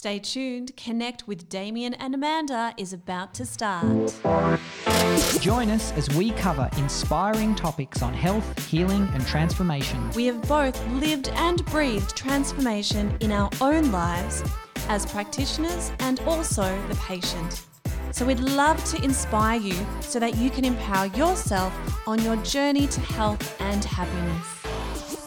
Stay tuned. Connect with Damien and Amanda is about to start. Join us as we cover inspiring topics on health, healing, and transformation. We have both lived and breathed transformation in our own lives as practitioners and also the patient. So we'd love to inspire you so that you can empower yourself on your journey to health and happiness.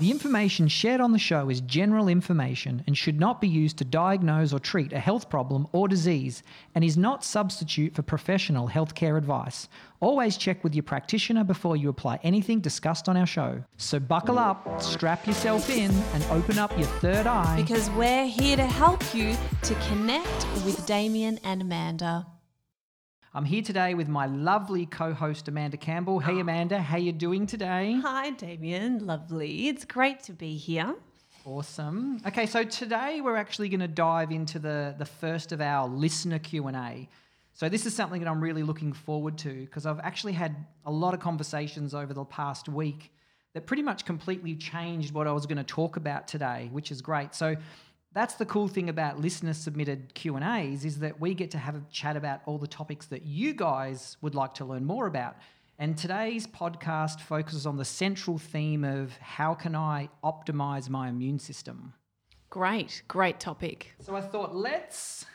The information shared on the show is general information and should not be used to diagnose or treat a health problem or disease and is not substitute for professional healthcare advice. Always check with your practitioner before you apply anything discussed on our show. So buckle up, strap yourself in, and open up your third eye. Because we're here to help you to connect with Damien and Amanda. I'm here today with my lovely co-host Amanda Campbell. Hey ah. Amanda, how you doing today? Hi, Damien. Lovely. It's great to be here. Awesome. Okay, so today we're actually going to dive into the the first of our listener Q&A. So this is something that I'm really looking forward to because I've actually had a lot of conversations over the past week that pretty much completely changed what I was going to talk about today, which is great. So that's the cool thing about listener submitted q&a's is that we get to have a chat about all the topics that you guys would like to learn more about. And today's podcast focuses on the central theme of how can i optimize my immune system? Great, great topic. so i thought let's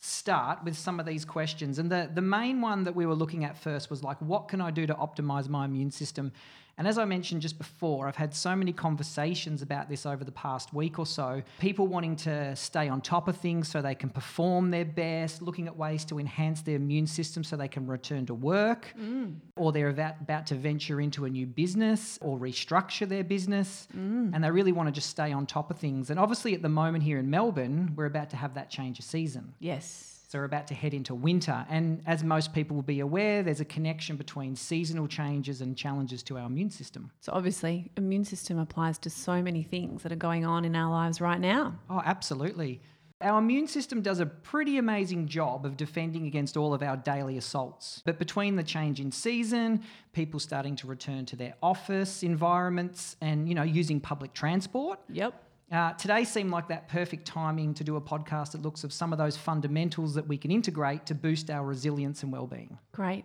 start with some of these questions. And the, the main one that we were looking at first was like what can i do to optimize my immune system and as I mentioned just before, I've had so many conversations about this over the past week or so. People wanting to stay on top of things so they can perform their best, looking at ways to enhance their immune system so they can return to work, mm. or they're about, about to venture into a new business or restructure their business. Mm. And they really want to just stay on top of things. And obviously, at the moment here in Melbourne, we're about to have that change of season. Yes. So we're about to head into winter. And as most people will be aware, there's a connection between seasonal changes and challenges to our immune system. So obviously, immune system applies to so many things that are going on in our lives right now. Oh, absolutely. Our immune system does a pretty amazing job of defending against all of our daily assaults. But between the change in season, people starting to return to their office environments and, you know, using public transport, Yep. Uh, today seemed like that perfect timing to do a podcast that looks of some of those fundamentals that we can integrate to boost our resilience and well-being. Great.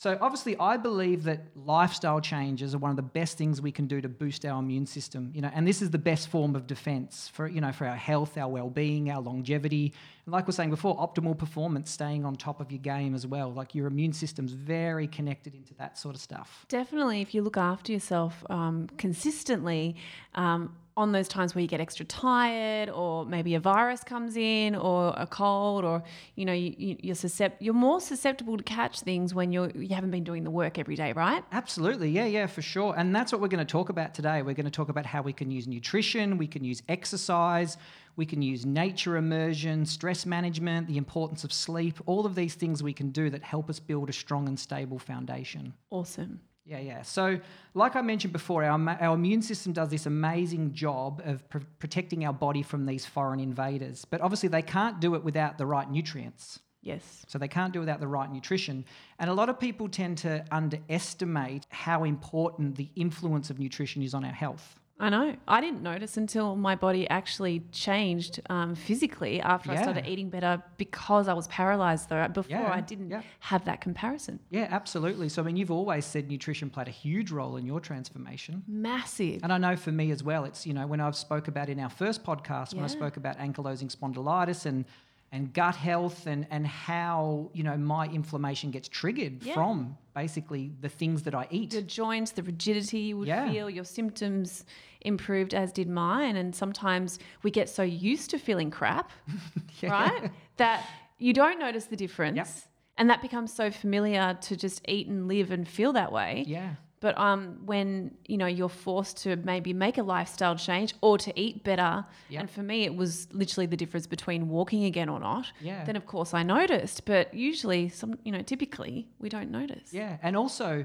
So obviously, I believe that lifestyle changes are one of the best things we can do to boost our immune system. You know, and this is the best form of defense for you know for our health, our well-being, our longevity, and like we we're saying before, optimal performance, staying on top of your game as well. Like your immune system's very connected into that sort of stuff. Definitely, if you look after yourself um, consistently, um, on those times where you get extra tired, or maybe a virus comes in, or a cold, or you know you, you, you're suscept- you're more susceptible to catch things when you're you haven't been doing the work every day, right? Absolutely, yeah, yeah, for sure. And that's what we're going to talk about today. We're going to talk about how we can use nutrition, we can use exercise, we can use nature immersion, stress management, the importance of sleep, all of these things we can do that help us build a strong and stable foundation. Awesome. Yeah, yeah. So, like I mentioned before, our, our immune system does this amazing job of pr- protecting our body from these foreign invaders. But obviously, they can't do it without the right nutrients. Yes. So they can't do it without the right nutrition. And a lot of people tend to underestimate how important the influence of nutrition is on our health. I know. I didn't notice until my body actually changed um, physically after I started eating better because I was paralyzed. Though before Yeah, I didn't yeah. have that comparison. Yeah, absolutely. So, I mean, you've always said nutrition played a huge role in your transformation. Massive. And I know for me as well, it's, you know, when I've spoke about in our first podcast, when I spoke about ankylosing spondylitis and and gut health and and how, you know, my inflammation gets triggered Yeah. from basically the things that I eat. Your joints, the rigidity you would Yeah. feel, your symptoms improved, as did mine. And sometimes we get so used to feeling crap, Yeah. right? That you don't notice the difference. And that becomes so familiar to just eat and live and feel that way. Yeah. But um, when you know you're forced to maybe make a lifestyle change or to eat better, Yep. and for me it was literally the difference between walking again or not. Yeah. Then of course I noticed, but usually some you know typically we don't notice. Yeah, and also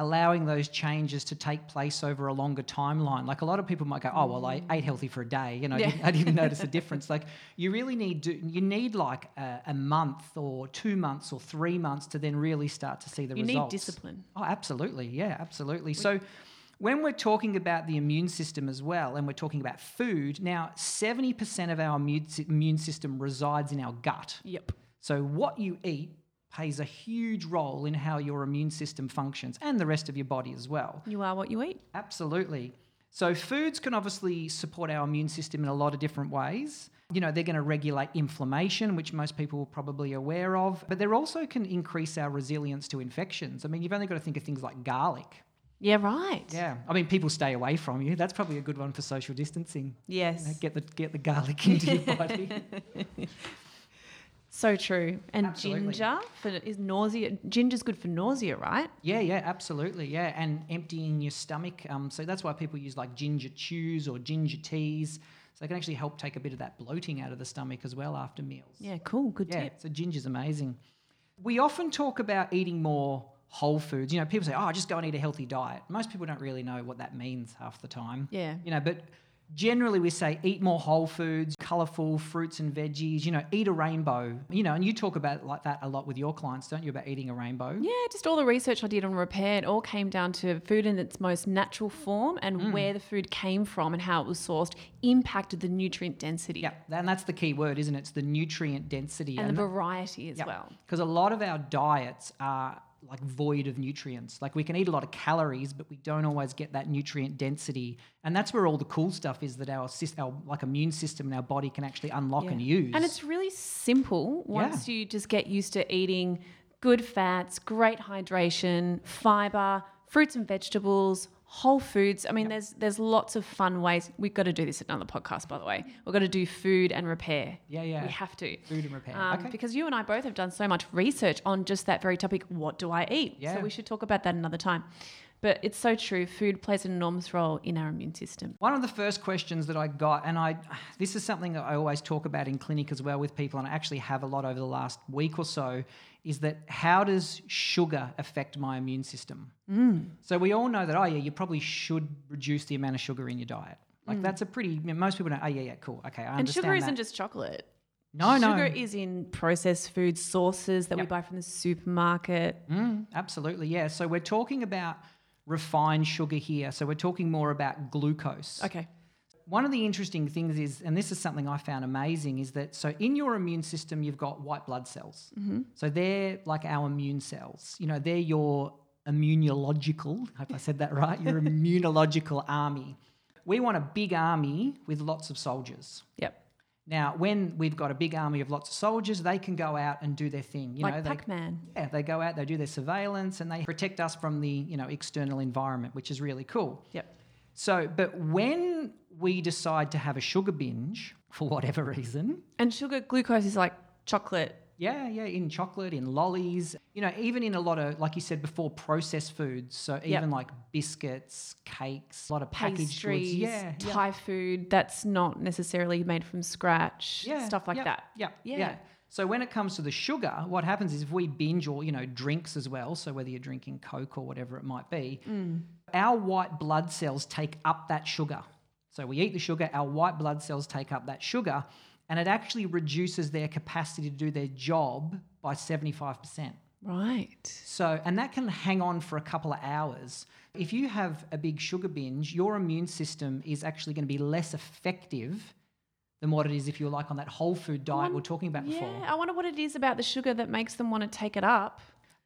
allowing those changes to take place over a longer timeline. Like a lot of people might go, "Oh, well, I ate healthy for a day, you know, I, Yeah. didn't, I didn't notice a difference." Like you really need to, you need like a, a month or two months or three months to then really start to see the results. You need discipline. Oh, absolutely, yeah, absolutely. So. When we're talking about the immune system as well, and we're talking about food, now 70% of our immune system resides in our gut. Yep. So, what you eat plays a huge role in how your immune system functions and the rest of your body as well. You are what you eat. Absolutely. So, foods can obviously support our immune system in a lot of different ways. You know, they're going to regulate inflammation, which most people are probably aware of, but they also can increase our resilience to infections. I mean, you've only got to think of things like garlic. Yeah, right. Yeah. I mean, people stay away from you. That's probably a good one for social distancing. Yes. You know, get the get the garlic into your body. So true. And Absolutely. ginger for is nausea. Ginger's good for nausea, right? Yeah, yeah, absolutely. Yeah, and emptying your stomach. Um, so that's why people use like ginger chews or ginger teas. So they can actually help take a bit of that bloating out of the stomach as well after meals. Yeah, cool. Good Yeah, tip. so ginger's amazing. We often talk about eating more whole foods. You know, people say, "Oh, I just go and eat a healthy diet." Most people don't really know what that means half the time. Yeah. You know, but generally we say eat more whole foods, colorful fruits and veggies, you know, eat a rainbow. You know, and you talk about like that a lot with your clients, don't you, about eating a rainbow? Yeah, just all the research I did on repair, it all came down to food in its most natural form and Mm. where the food came from and how it was sourced impacted the nutrient density Yeah, and that's the key word, isn't it? It's the nutrient density. and the variety as well. Because a lot of our diets are like void of nutrients. Like we can eat a lot of calories, but we don't always get that nutrient density. And that's where all the cool stuff is that our, our like immune system and our body can actually unlock and use. And it's really simple once you just get used to eating good fats, great hydration, fiber, fruits and vegetables, whole foods. I mean, there's there's lots of fun ways. We've got to do this at another podcast, by the way. We've got to do food and repair. yeah, yeah. We have to. Food and repair. Um, okay. Because you and I both have done so much research on just that very topic. What do I eat? Yeah. So we should talk about that another time. But it's so true. Food plays an enormous role in our immune system. One of the first questions that I got, and I, this is something that I always talk about in clinic as well with people, and I actually have a lot over the last week or so, is that how does sugar affect my immune system? So we all know that, oh yeah, you probably should reduce the amount of sugar in your diet. Like that's a pretty, most people know, oh yeah, yeah, cool, okay, I And understand sugar that. isn't just chocolate. no, no, Sugar is in processed food sources that we buy from the supermarket. Mm, absolutely, yeah. So we're talking about refined sugar here. So we're talking more about glucose. Okay. One of the interesting things is, and this is something I found amazing, is that so in your immune system, you've got white blood cells. Mm-hmm. So they're like our immune cells. You know, they're your immunological, I hope I said that right, your immunological army. We want a big army with lots of soldiers. Yep. Now, when we've got a big army of lots of soldiers, they can go out and do their thing. You like know, they, Pac-Man. yeah, they go out, they do their surveillance, and they protect us from the you know external environment, which is really cool. Yep. So, but when we decide to have a sugar binge for whatever reason, And sugar, glucose is like chocolate. Yeah, yeah, in chocolate, in lollies, you know, even in a lot of, like you said before, processed foods. So even Yep. like biscuits, cakes, a lot of packaged pastries, goods. Yeah, yeah. Thai food that's not necessarily made from scratch, yeah, stuff like yeah, that. Yeah, Yeah. yeah, So when it comes to the sugar, what happens is if we binge or you know drinks as well, so whether you're drinking Coke or whatever it might be, Mm. our white blood cells take up that sugar. So we eat the sugar, our white blood cells take up that sugar, and it actually reduces their capacity to do their job by 75%. Right. So, and that can hang on for a couple of hours. If you have a big sugar binge, your immune system is actually going to be less effective than what it is if you're like on that whole food diet we we're talking about Yeah, before. I wonder what it is about the sugar that makes them want to take it up.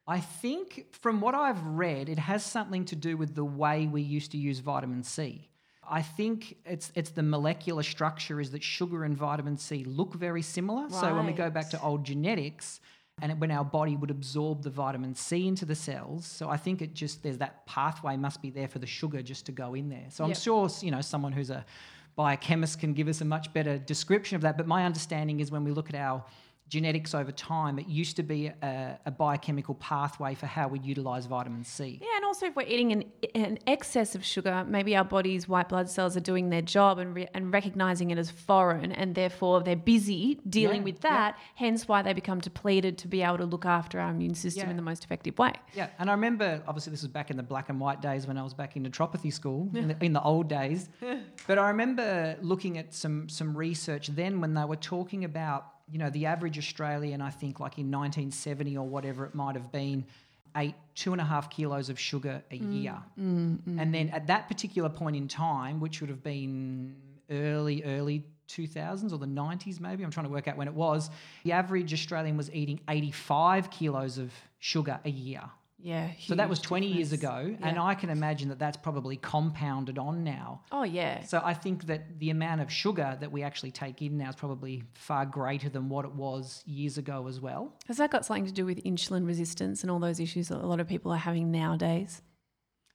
I think from what I've read, it has something to do with the way we used to use vitamin C. I think it's it's the molecular structure is that sugar and vitamin C look very similar. So when we go back to old genetics and it- when our body would absorb the vitamin C into the cells, so I think it just there's that pathway must be there for the sugar just to go in there. So I'm sure you know someone who's a biochemist can give us a much better description of that. But my understanding is when we look at our genetics over time, it used to be a, a biochemical pathway for how we utilize vitamin C. Yeah, and also if we're eating an, an excess of sugar, maybe our body's white blood cells are doing their job and, re- and recognizing it as foreign, and therefore they're busy dealing Yeah, with yeah. that. Hence, why they become depleted to be able to look after our immune system Yeah. in the most effective way. Yeah, and I remember obviously this was back in the black and white days when I was back in naturopathy school in, the, in the old days. but I remember looking at some some research then when they were talking about you know the average Australian I think like in 1970 or whatever it might have been ate two and a half kilos of sugar a Mm, year. And then at that particular point in time, which would have been early, early 2000s or the 90s maybe, I'm trying to work out when it was, the average Australian was eating 85 kilos of sugar a year. Yeah. So that was huge 20 years difference. ago. And I can imagine that that's probably compounded on now. Oh yeah. So I think that the amount of sugar that we actually take in now is probably far greater than what it was years ago as well. Has that got something to do with insulin resistance and all those issues that a lot of people are having nowadays?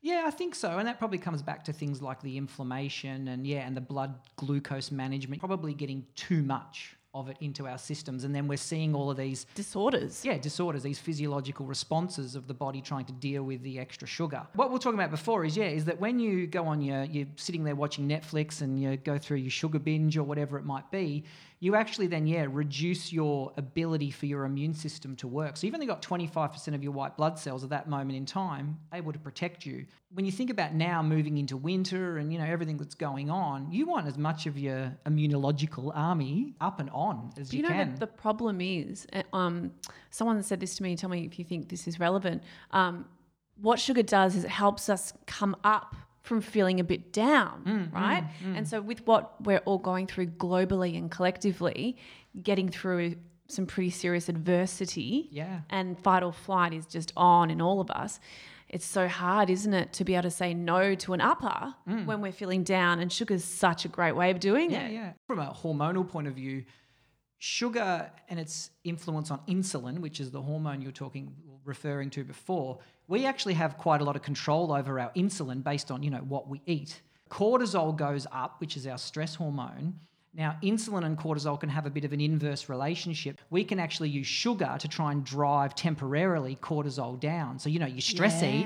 Yeah, I think so. And that probably comes back to things like the inflammation and yeah, and the blood glucose management, probably getting too much of it into our systems. And then we're seeing all of these Disorders. yeah, disorders, these physiological responses of the body trying to deal with the extra sugar. What we we're talking about before is, yeah, is that when you go on your, you're sitting there watching Netflix and you go through your sugar binge or whatever it might be, you actually then, yeah, reduce your ability for your immune system to work. So you've only got 25% of your white blood cells at that moment in time able to protect you. When you think about now moving into winter and, you know, everything that's going on, you want as much of your immunological army up and on as Do you, you know can. the problem is, uh, um, someone said this to me. Tell me if you think this is relevant. Um, what sugar does is it helps us come up from feeling a bit down, Mm, right? And so, with what we're all going through globally and collectively, getting through some pretty serious adversity, yeah. and fight or flight is just on in all of us. It's so hard, isn't it, to be able to say no to an upper when we're feeling down? And sugar's such a great way of doing Mm. Yeah, it. yeah. From a hormonal point of view, sugar and its influence on insulin, which is the hormone you're talking referring to before, we actually have quite a lot of control over our insulin based on, you know, what we eat. Cortisol goes up, which is our stress hormone. Now, insulin and cortisol can have a bit of an inverse relationship. We can actually use sugar to try and drive temporarily cortisol down. So, you know, you stress eat,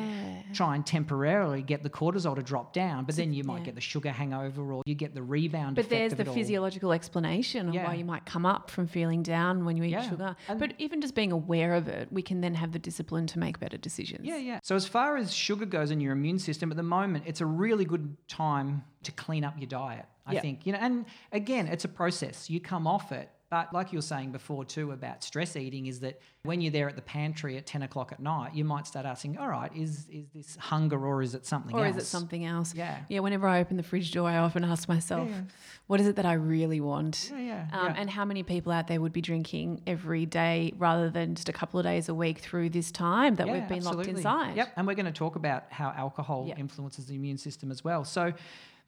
try and temporarily get the cortisol to drop down, but then you might yeah. get the sugar hangover or you get the rebound But effect there's of the physiological explanation of why you might come up from feeling down when you eat Yeah. sugar. And- but even just being aware of it, we can then have the discipline to make better decisions. Yeah, yeah. So as far as sugar goes in your immune system at the moment, it's a really good time to clean up your diet. I Yeah. think you know, and again, it's a process. You come off it, but like you were saying before too about stress eating, is that when you're there at the pantry at ten o'clock at night, you might start asking, "All right, is is this hunger or is it something else? Or else?" is it something else? Yeah. Yeah, whenever I open the fridge door, I often ask myself, Yeah, what is it that I really want? Yeah, yeah, Um, yeah. And how many people out there would be drinking every day rather than just a couple of days a week through this time that Yeah, we've been locked absolutely. inside? Yep, and we're going to talk about how alcohol Yep. influences the immune system as well. So,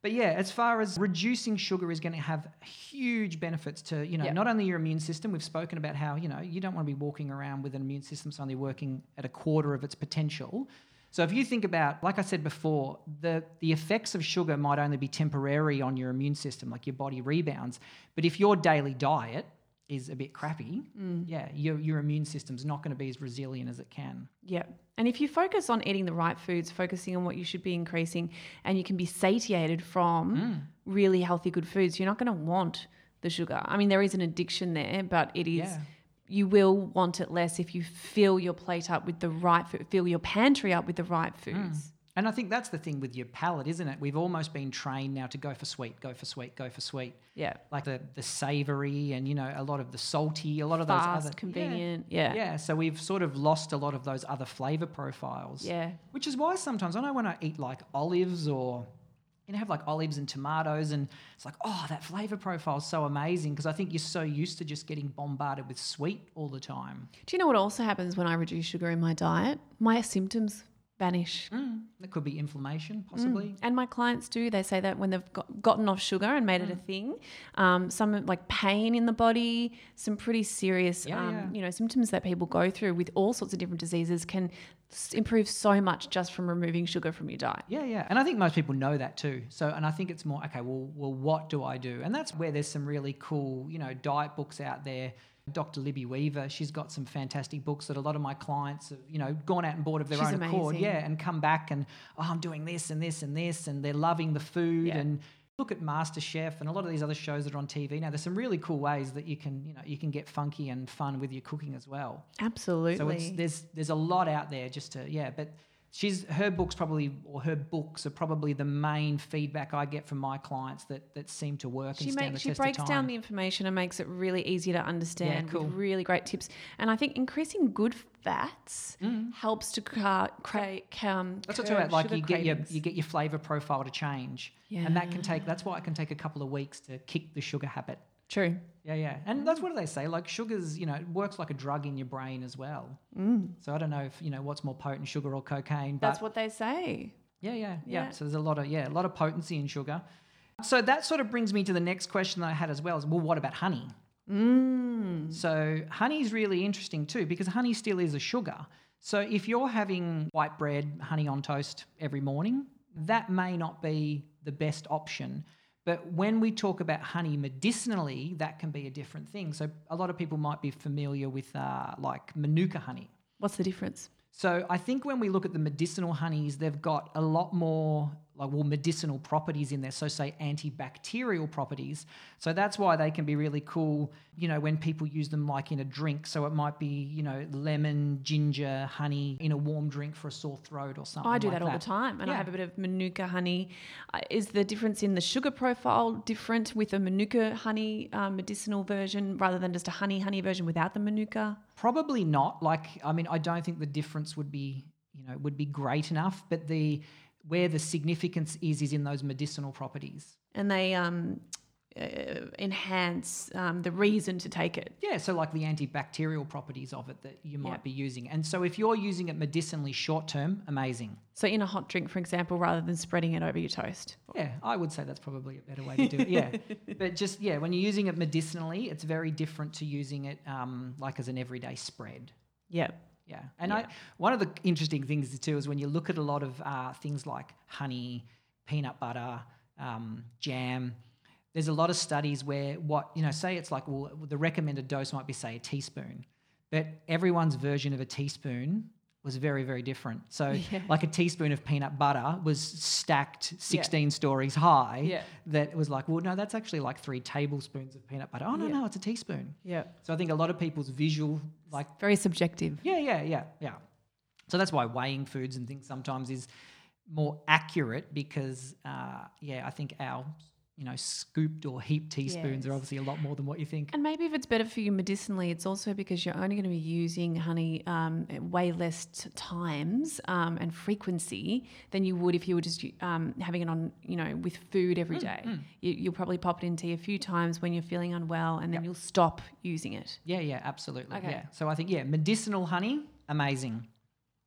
but yeah, as far as reducing sugar is going to have huge benefits to you know Yep. not only your immune system. We've spoken about how you know you don't want to be walking around with an immune system that's only working at a quarter of its potential. So if you think about, like I said before, the the effects of sugar might only be temporary on your immune system, like your body rebounds. But if your daily diet is a bit crappy, Mm. yeah, your your immune system's not going to be as resilient as it can. Yeah. And if you focus on eating the right foods, focusing on what you should be increasing, and you can be satiated from Mm. really healthy, good foods, you're not going to want the sugar. I mean, there is an addiction there, but it is. Yeah. You will want it less if you fill your plate up with the right food, fill your pantry up with the right foods. And I think that's the thing with your palate, isn't it? We've almost been trained now to go for sweet, go for sweet, go for sweet. Yeah. Like the the savoury and you know a lot of the salty, a lot of those Fast, other convenient. Yeah. Yeah. yeah. So we've sort of lost a lot of those other flavour profiles. Yeah. Which is why sometimes I know when I eat like olives or you know have like olives and tomatoes and it's like oh that flavour profile is so amazing because I think you're so used to just getting bombarded with sweet all the time. Do you know what also happens when I reduce sugar in my diet? My symptoms vanish. Mm. That could be inflammation, possibly. And my clients do. They say that when they've got, gotten off sugar and made it Mm. a thing, um, some like pain in the body, some pretty serious, Yeah, um, yeah. you know, symptoms that people go through with all sorts of different diseases can s- improve so much just from removing sugar from your diet. Yeah, yeah. And I think most people know that too. So, and I think it's more, okay, well, well, what do I do? And that's where there's some really cool, you know, diet books out there. Dr. Libby Weaver, she's got some fantastic books that a lot of my clients have, you know, gone out and bought of their She's own accord. Yeah, and come back and, oh, I'm doing this and this and this, and they're loving the food. Yeah. And look at MasterChef and a lot of these other shows that are on TV now. There's some really cool ways that you can, you know, you can get funky and fun with your cooking as well. Absolutely. So it's, there's there's a lot out there just to yeah, but she's her books probably or her books are probably the main feedback I get from my clients that that seem to work She and makes she breaks down the information and makes it really easy to understand Yeah, cool. really great tips. And I think increasing good fats helps to create. cra- um, That's what's about. Like you get your you get your flavor profile to change, and that can take. That's why it can take a couple of weeks to kick the sugar habit. True. Yeah, yeah, and that's what do they say? Like sugars, you know, it works like a drug in your brain as well. So I don't know if you know what's more potent, sugar or cocaine. But That's what they say. yeah, yeah, yeah, Yeah. So there's a lot of yeah, a lot of potency in sugar. So that sort of brings me to the next question that I had as well. Is well, what about honey? Mm. So honey is really interesting too because honey still is a sugar. So if you're having white bread, honey on toast every morning, that may not be the best option. But when we talk about honey medicinally, that can be a different thing. So a lot of people might be familiar with uh, like manuka honey. What's the difference? So I think when we look at the medicinal honeys, they've got a lot more like well medicinal properties in there. So say antibacterial properties. So that's why they can be really cool. You know when people use them like in a drink. So it might be you know lemon, ginger, honey in a warm drink for a sore throat or something. I do like that all the time, and I have a bit of manuka honey. Uh, is the difference in the sugar profile different with a manuka honey um, medicinal version rather than just a honey honey version without the manuka? Probably not. Like, I mean, I don't think the difference would be, you know, would be great enough. But the where the significance is is in those medicinal properties. And they um, uh, enhance um, the reason to take it. Yeah, so like the antibacterial properties of it that you might Yeah. be using. And so if you're using it medicinally short term, amazing. So in a hot drink, for example, rather than spreading it over your toast. Yeah, I would say that's probably a better way to do it. Yeah. but just, yeah, when you're using it medicinally, it's very different to using it um, like as an everyday spread. Yeah. Yeah, and I one of the interesting things too is when you look at a lot of uh, things like honey, peanut butter, um, jam. There's a lot of studies where what you know, say it's like well, the recommended dose might be say a teaspoon, but everyone's version of a teaspoon was very very different. So Yeah. like a teaspoon of peanut butter was stacked 16 stories high. Yeah. That was like well no that's actually like three tablespoons of peanut butter. Oh no Yeah. no it's a teaspoon. Yeah. So I think a lot of people's visual like Very subjective. yeah, yeah, yeah, yeah. So that's why weighing foods and things sometimes is more accurate because, uh, yeah, I think our, you know, scooped or heaped teaspoons are obviously a lot more than what you think. And maybe if it's better for you medicinally, it's also because you're only going to be using honey um, way less t- times um, and frequency than you would if you were just um, having it on, you know, with food every day. You, you'll probably pop it in tea a few times when you're feeling unwell, and then you'll stop using it. Yeah, yeah, absolutely. Okay. Yeah. So I think yeah, medicinal honey, amazing.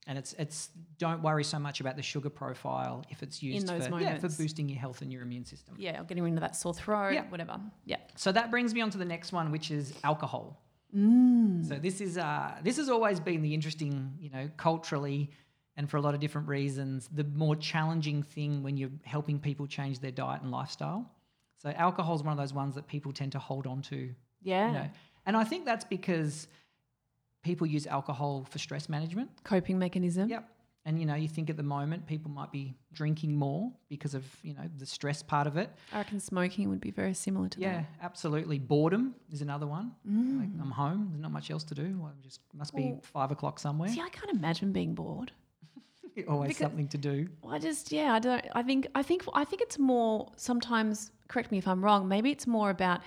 And it's it's don't worry so much about the sugar profile if it's used in those for yeah, for boosting your health and your immune system. Yeah, or getting rid of that sore throat, Yeah. whatever. Yeah. So that brings me on to the next one, which is alcohol. Mm. So this is uh, this has always been the interesting, you know, culturally, and for a lot of different reasons, the more challenging thing when you're helping people change their diet and lifestyle. So alcohol is one of those ones that people tend to hold on to, Yeah. you know, and I think that's because people use alcohol for stress management. Coping mechanism. Yep. And you know, you think at the moment people might be drinking more because of you know the stress part of it. I reckon smoking would be very similar to Yeah, that. Yeah, absolutely. Boredom is another one. Mm. Like I'm home, there's not much else to do. Well, just must be Well, five o'clock somewhere. See, I can't imagine being bored. Always because- something to do. I just yeah, I don't. I think I think I think it's more sometimes. Correct me if I'm wrong. Maybe it's more about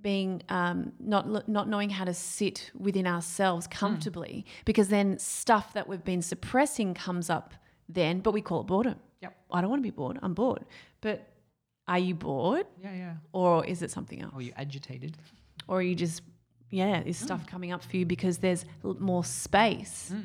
being um, not not knowing how to sit within ourselves hmm. comfortably, because then stuff that we've been suppressing comes up then, but we call it boredom. Yep. I don't want to be bored. I'm bored. But are you bored, Yeah, yeah. or is it something else? Or are you agitated. or are you just yeah is stuff hmm. coming up for you because there's l- more space hmm.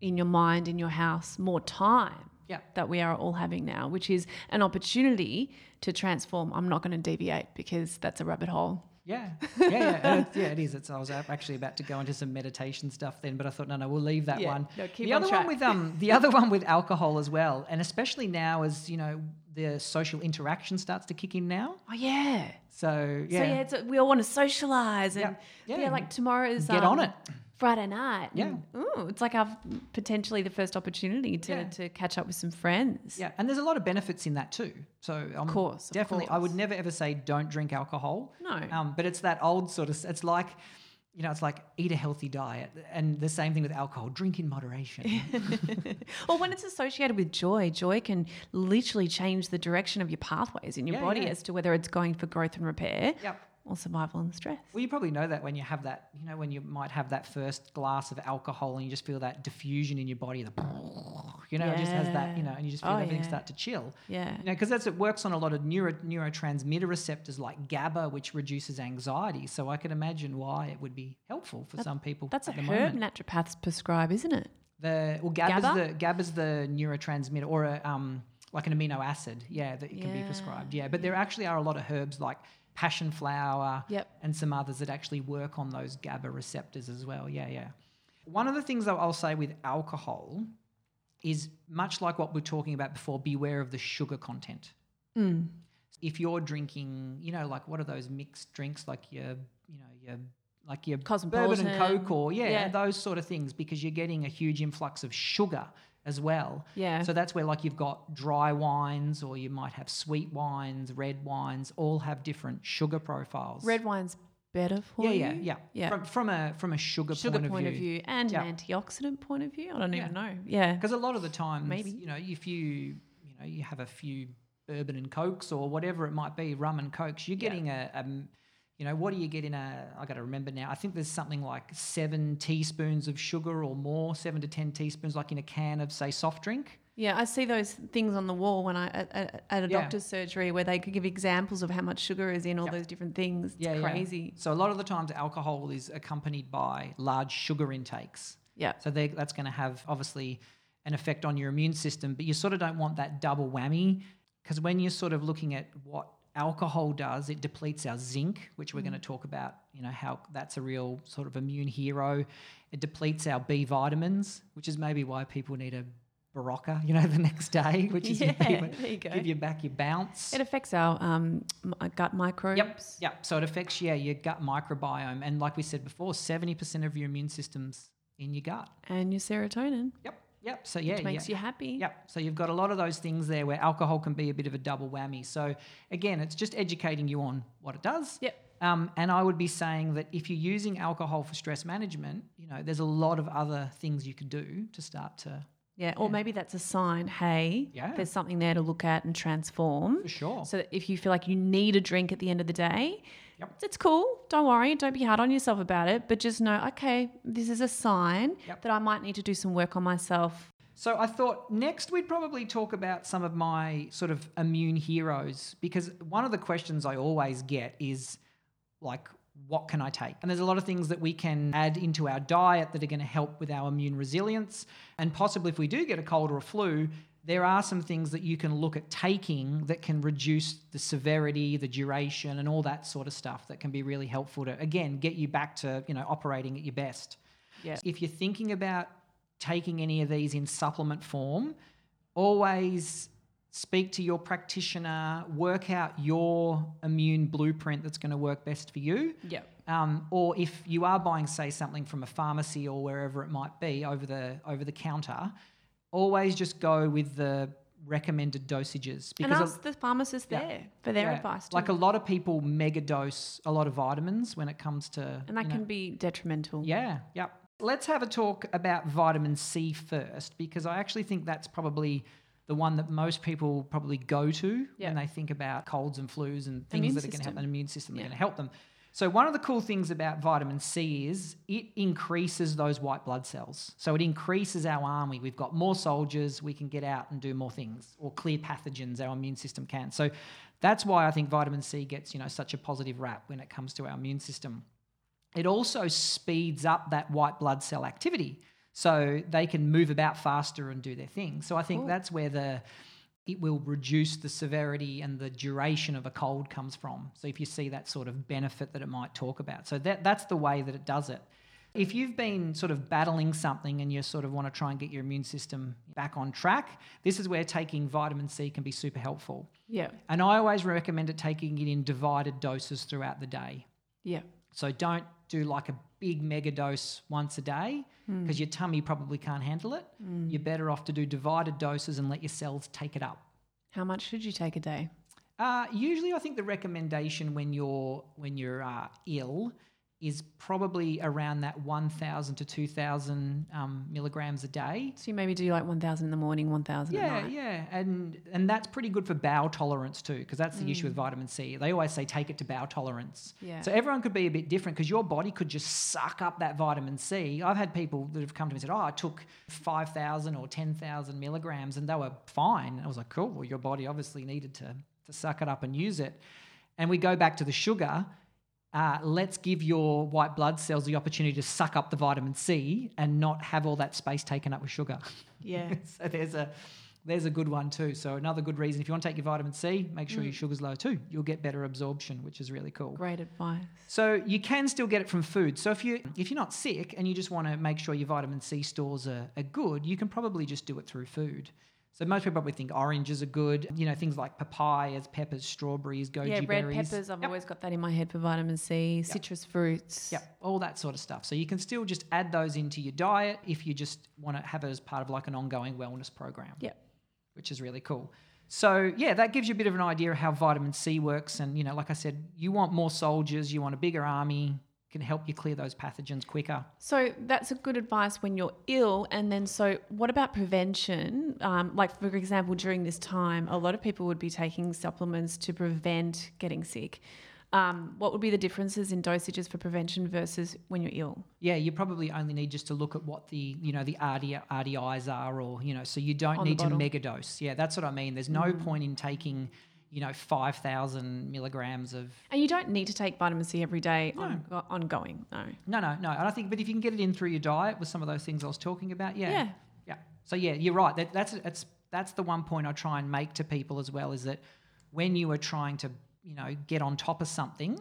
in your mind in your house more time Yeah. that we are all having now which is an opportunity to transform i'm not going to deviate because that's a rabbit hole Yeah, yeah, yeah. yeah, it is. It's, I was actually about to go into some meditation stuff then, but I thought, no, no, we'll leave that Yeah, one. no, keep the on other track. one with um, the other one with alcohol as well, and especially now as you know the social interaction starts to kick in now. oh yeah So yeah, so yeah we all want to socialize and Yeah. yeah, Yeah. like tomorrow's Get on it. Friday night Yeah. and, ooh, it's like our potentially the first opportunity to, Yeah. to catch up with some friends yeah, and there's a lot of benefits in that too. So um, course, of definitely, I would never ever say don't drink alcohol. no Um, but it's that old sort of. It's like, you know, it's like eat a healthy diet. And the same thing with alcohol, drink in moderation. or when it's associated with joy, joy can literally change the direction of your pathways in your Yeah, body yeah. as to whether it's going for growth and repair yep. Or survival and stress. Well, you probably know that when you have that, you know, when you might have that first glass of alcohol and you just feel that diffusion in your body, the, you know, it just has that, you know, and you just feel Oh, everything yeah. start to chill. Yeah. You know, because that's it works on a lot of neuro, neurotransmitter receptors like GABA, which reduces anxiety. So I can imagine why it would be helpful for some people. That's a at the herb moment. naturopaths prescribe, isn't it? The well, GABA's GABA? the GABA's the neurotransmitter or a, um like an amino acid, yeah, that it can be prescribed. Yeah, but there actually are a lot of herbs like passion flower Yep. and some others that actually work on those GABA receptors as well. Yeah, yeah. One of the things that I'll say with alcohol is much like what we are talking about before, beware of the sugar content. Mm. If you're drinking, you know, like what are those mixed drinks like your, you know, your like your bourbon and coke or yeah, Yeah. those sort of things because you're getting a huge influx of sugar as well. Yeah. So that's where like you've got dry wines or you might have sweet wines, red wines, all have different sugar profiles. Red wine's better for yeah, you. yeah, yeah, Yeah. From, from a from a sugar, Sugar point, point of view. and Yeah. an antioxidant point of view. I don't Yeah. even know. Yeah. Because a lot of the times, Maybe. you know, if you you know you have a few bourbon and cokes or whatever it might be, rum and cokes, you're getting a, a you know, what do you get in a? I got to remember now. I think there's something like seven teaspoons of sugar or more, seven to ten teaspoons, like in a can of say soft drink. Yeah, I see those things on the wall when I at, at, a Yeah. doctor's surgery where they could give examples of how much sugar is in all Yep. those different things. It's Yeah, yeah. crazy. So a lot of the times, alcohol is accompanied by large sugar intakes. Yeah. So they, that's going to have obviously an effect on your immune system, but you sort of don't want that double whammy because when you're sort of looking at what alcohol does, it depletes our zinc, which we're going to talk about, you know, how that's a real sort of immune hero. It depletes our B vitamins, which is maybe why people need a Berocca, you know, the next day, which is Yeah, vit- there you go. give you back your bounce. It affects our um, uh, gut microbes. Yep, yep. So it affects yeah your gut microbiome, and like we said before, seventy percent of your immune system's in your gut. And your serotonin, Yep, yep. So yeah, which makes yeah. you happy. Yep. So you've got a lot of those things there where alcohol can be a bit of a double whammy. So again, it's just educating you on what it does. Yep. Um, and I would be saying that if you're using alcohol for stress management, you know, there's a lot of other things you could do to start to. Yeah, or maybe that's a sign, hey, Yeah. there's something there to look at and transform. For sure. So if you feel like you need a drink at the end of the day, Yep. it's cool. Don't worry. Don't be hard on yourself about it. But just know, okay, this is a sign Yep. that I might need to do some work on myself. So I thought next we'd probably talk about some of my sort of immune heroes because one of the questions I always get is like, what can I take? And there's a lot of things that we can add into our diet that are going to help with our immune resilience. And possibly if we do get a cold or a flu, there are some things that you can look at taking that can reduce the severity, the duration, and all that sort of stuff that can be really helpful to, again, get you back to, you know, operating at your best. Yeah. If you're thinking about taking any of these in supplement form, always speak to your practitioner, work out your immune blueprint that's going to work best for you. Yeah. Um, or if you are buying, say, something from a pharmacy or wherever it might be over the over the counter, always just go with the recommended dosages And a- the pharmacist Yeah. there for their yeah, advice. Too. Like a lot of people mega dose a lot of vitamins when it comes to and that you know- can be detrimental. yeah, yeah. Let's have a talk about vitamin C first because I actually think that's probably the one that most people probably go to Yeah. when they think about colds and flus and things Immune that are going to help an immune system that are going to help them. So one of the cool things about vitamin C is it increases those white blood cells. So it increases our army. We've got more soldiers, we can get out and do more things or clear pathogens our immune system can. So that's why I think vitamin C gets, you know, such a positive rap when it comes to our immune system it also speeds up that white blood cell activity so they can move about faster and do their thing so i think Cool. that's where the it will reduce the severity and the duration of a cold comes from. So if you see that sort of benefit that it might talk about. So that that's the way that it does it. If you've been sort of battling something and you sort of want to try and get your immune system back on track this is where taking vitamin c can be super helpful. Yeah. and i always recommend it taking it in divided doses throughout the day. Yeah. so don't do like a big mega dose once a day because your tummy probably can't handle it. You're better off to do divided doses and let your cells take it up. How much should you take a day? Uh, usually, I think the recommendation when you're when you're uh, ill is probably around that 1,000 to 2,000 um, milligrams a day. So you maybe do like 1,000 in the morning, 1,000 Yeah, at night. yeah, and and that's pretty good for bowel tolerance too, because that's the issue with vitamin C. They always say take it to bowel tolerance. Yeah. So everyone could be a bit different because your body could just suck up that vitamin C. I've had people that have come to me and said, "Oh, I took five thousand or ten thousand milligrams, and they were fine." I was like, "Cool. Well, your body obviously needed to to suck it up and use it." And we go back to the sugar. Uh, let's give your white blood cells the opportunity to suck up the vitamin C and not have all that space taken up with sugar. Yeah. so there's a there's a good one too. So another good reason if you want to take your vitamin C, make sure your sugar's low too. You'll get better absorption, which is really cool. Great advice. So you can still get it from food. So if you if you're not sick and you just want to make sure your vitamin C stores are, are good, you can probably just do it through food. So most people probably think oranges are good. You know things like papayas, peppers, strawberries, goji yeah, red berries. peppers. I've Yep. always got that in my head for vitamin C. Citrus fruits. Yep, all that sort of stuff. So you can still just add those into your diet if you just want to have it as part of like an ongoing wellness program. Yep. Which is really cool. So yeah, that gives you a bit of an idea of how vitamin C works. And you know, like I said, you want more soldiers, you want a bigger army, can help you clear those pathogens quicker. So that's a good advice when you're ill. And then, so what about prevention? Um, like, for example, during this time, a lot of people would be taking supplements to prevent getting sick. Um, what would be the differences in dosages for prevention versus when you're ill? Yeah, you probably only need just to look at what the you know the RD, RDIs are, or you know, so you don't On need to bottle. megadose. Yeah, that's what I mean. There's no point in taking you know five thousand milligrams of And you don't need to take vitamin C every day on, ongoing. No. No, no, no. And I think, but if you can get it in through your diet with some of those things I was talking about, yeah, Yeah. yeah. So yeah, you're right. That, that's that's that's the one point I try and make to people as well is that when you are trying to, you know, get on top of something,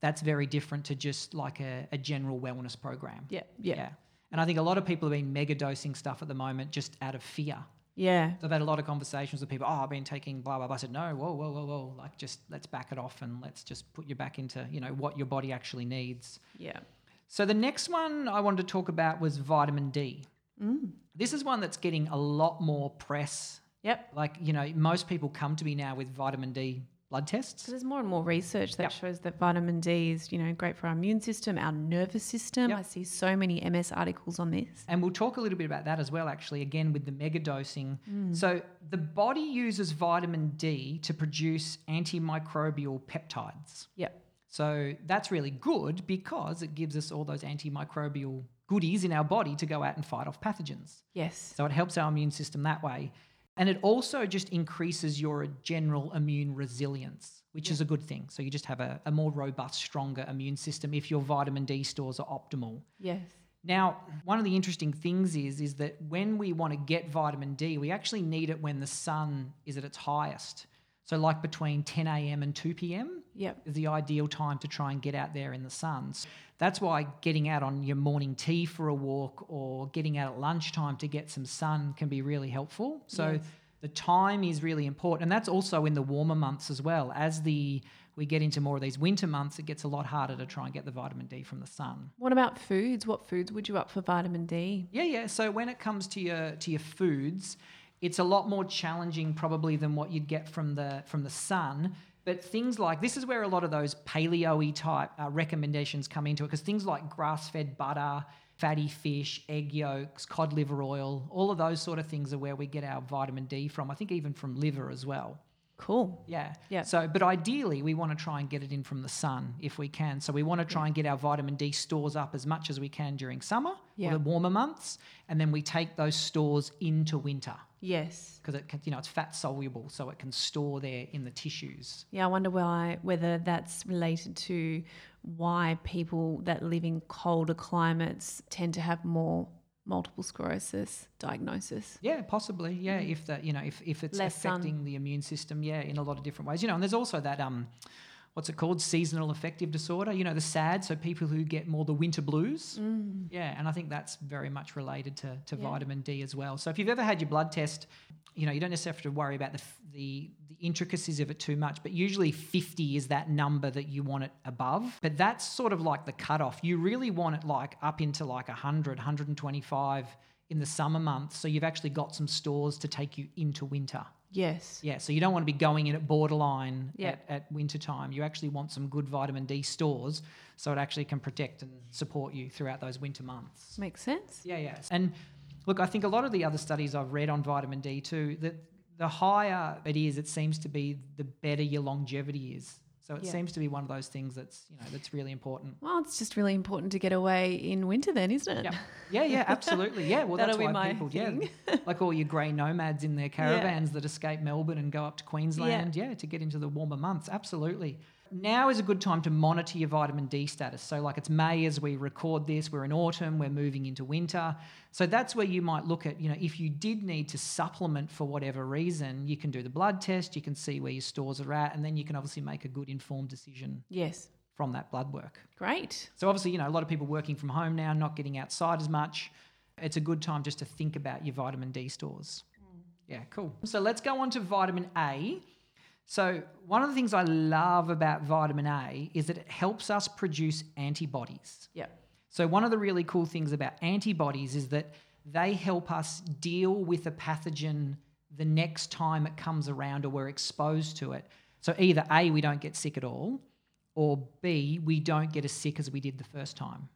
that's very different to just like a, a general wellness program. Yeah. Yeah. And I think a lot of people have been mega dosing stuff at the moment just out of fear. Yeah. So I've had a lot of conversations with people. Oh, I've been taking blah blah blah. I said, no, whoa, whoa, whoa, whoa. Like, just let's back it off and let's just put you back into you know what your body actually needs. Yeah. So the next one I wanted to talk about was vitamin D. Mm. This is one that's getting a lot more press. Yep. Like, you know, most people come to me now with vitamin D blood tests. So there's more and more research that Yep. shows that vitamin D is, you know, great for our immune system, our nervous system. Yep. I see so many MS articles on this. And we'll talk a little bit about that as well, actually, again with the mega dosing. Mm. So the body uses vitamin D to produce antimicrobial peptides. Yep. So that's really good because it gives us all those antimicrobial goodies in our body to go out and fight off pathogens. Yes. So it helps our immune system that way. And it also just increases your general immune resilience, which is a good thing. So you just have a, a more robust, stronger immune system if your vitamin D stores are optimal. Yes. Now, one of the interesting things is, is that when we want to get vitamin D, we actually need it when the sun is at its highest. So, like between 10 a.m. and 2 p.m. Yep. is the ideal time to try and get out there in the sun. So that's why getting out on your morning tea for a walk or getting out at lunchtime to get some sun can be really helpful. So Yes. the time is really important, and that's also in the warmer months as well. As the we get into more of these winter months, it gets a lot harder to try and get the vitamin D from the sun. What about foods? What foods would you up for vitamin D? Yeah, yeah. So when it comes to your to your foods, it's a lot more challenging probably than what you'd get from the from the sun. But things like this is where a lot of those paleo type uh, recommendations come into it because things like grass fed butter, fatty fish, egg yolks, cod liver oil, all of those sort of things are where we get our vitamin D from. I think even from liver as well. Cool. Yeah. Yeah. So, but ideally, we want to try and get it in from the sun if we can. So, we want to try and get our vitamin D stores up as much as we can during summer Yeah. or the warmer months, and then we take those stores into winter Yes. because it can, you know, it's fat soluble, so it can store there in the tissues. Yeah, I wonder why whether that's related to why people that live in colder climates tend to have more multiple sclerosis diagnosis. Yeah, possibly. Yeah, if that, you know, if, if it's Mm. Less sun. affecting the immune system, yeah, in a lot of different ways. You know, and there's also that um, what's it called, seasonal affective disorder. You know, the SAD, so people who get more the winter blues. Yeah, and I think that's very much related to, to Mm. Yeah. vitamin D as well. So if you've ever had your blood test, you know, you don't necessarily have to worry about the, the the intricacies of it too much, but usually 50 is that number that you want it above. But that's sort of like the cutoff. You really want it like up into like 100, 125 in the summer months. So you've actually got some stores to take you into winter. Yes. Yeah, so you don't want to be going in at borderline Yeah. at, at winter time. You actually want some good vitamin D stores so it actually can protect and support you throughout those winter months. Makes sense. Yeah, yeah. And look, I think a lot of the other studies I've read on vitamin D too, that the higher it is, it seems to be the better your longevity is. So it Yeah. seems to be one of those things that's you know that's really important. Well, it's just really important to get away in winter, then, isn't it? Yeah, yeah, yeah, absolutely. Yeah, well, that's why people, thing. yeah, like all your grey nomads in their caravans that escape Melbourne and go up to Queensland, yeah. to get into the warmer months. Absolutely. Now is a good time to monitor your vitamin D status. So, like it's May as we record this, we're in autumn, we're moving into winter. So that's where you might look at, you know, if you did need to supplement for whatever reason, you can do the blood test, you can see where your stores are at, and then you can obviously make a good informed decision Yes. from that blood work. Great. So obviously, you know, a lot of people working from home now, not getting outside as much. It's a good time just to think about your vitamin D stores. Mm. Yeah, cool. So let's go on to vitamin A. So one of the things I love about vitamin A is that it helps us produce antibodies. Yeah. So one of the really cool things about antibodies is that they help us deal with a pathogen the next time it comes around or we're exposed to it. So either A, we don't get sick at all, or B, we don't get as sick as we did the first time.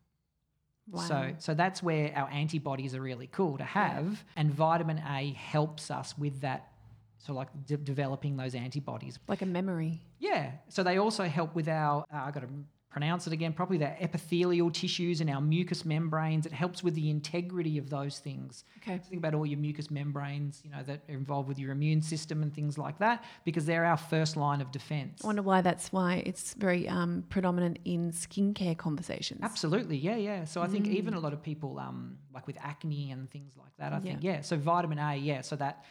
Wow. So, so that's where our antibodies are really cool to have, and vitamin A helps us with that. So, like de- developing those antibodies. like a memory. Yeah. So they also help with our. Uh, I got to pronounce it again properly. Their epithelial tissues and our mucous membranes. It helps with the integrity of those things. Okay. Think about all your mucous membranes, you know, that are involved with your immune system and things like that, because they're our first line of defense. I wonder why that's why it's very um, predominant in skincare conversations. Absolutely, yeah, yeah. So I think even a lot of people, um, like with acne and things like that, I think Yeah. yeah. So vitamin A, yeah. So that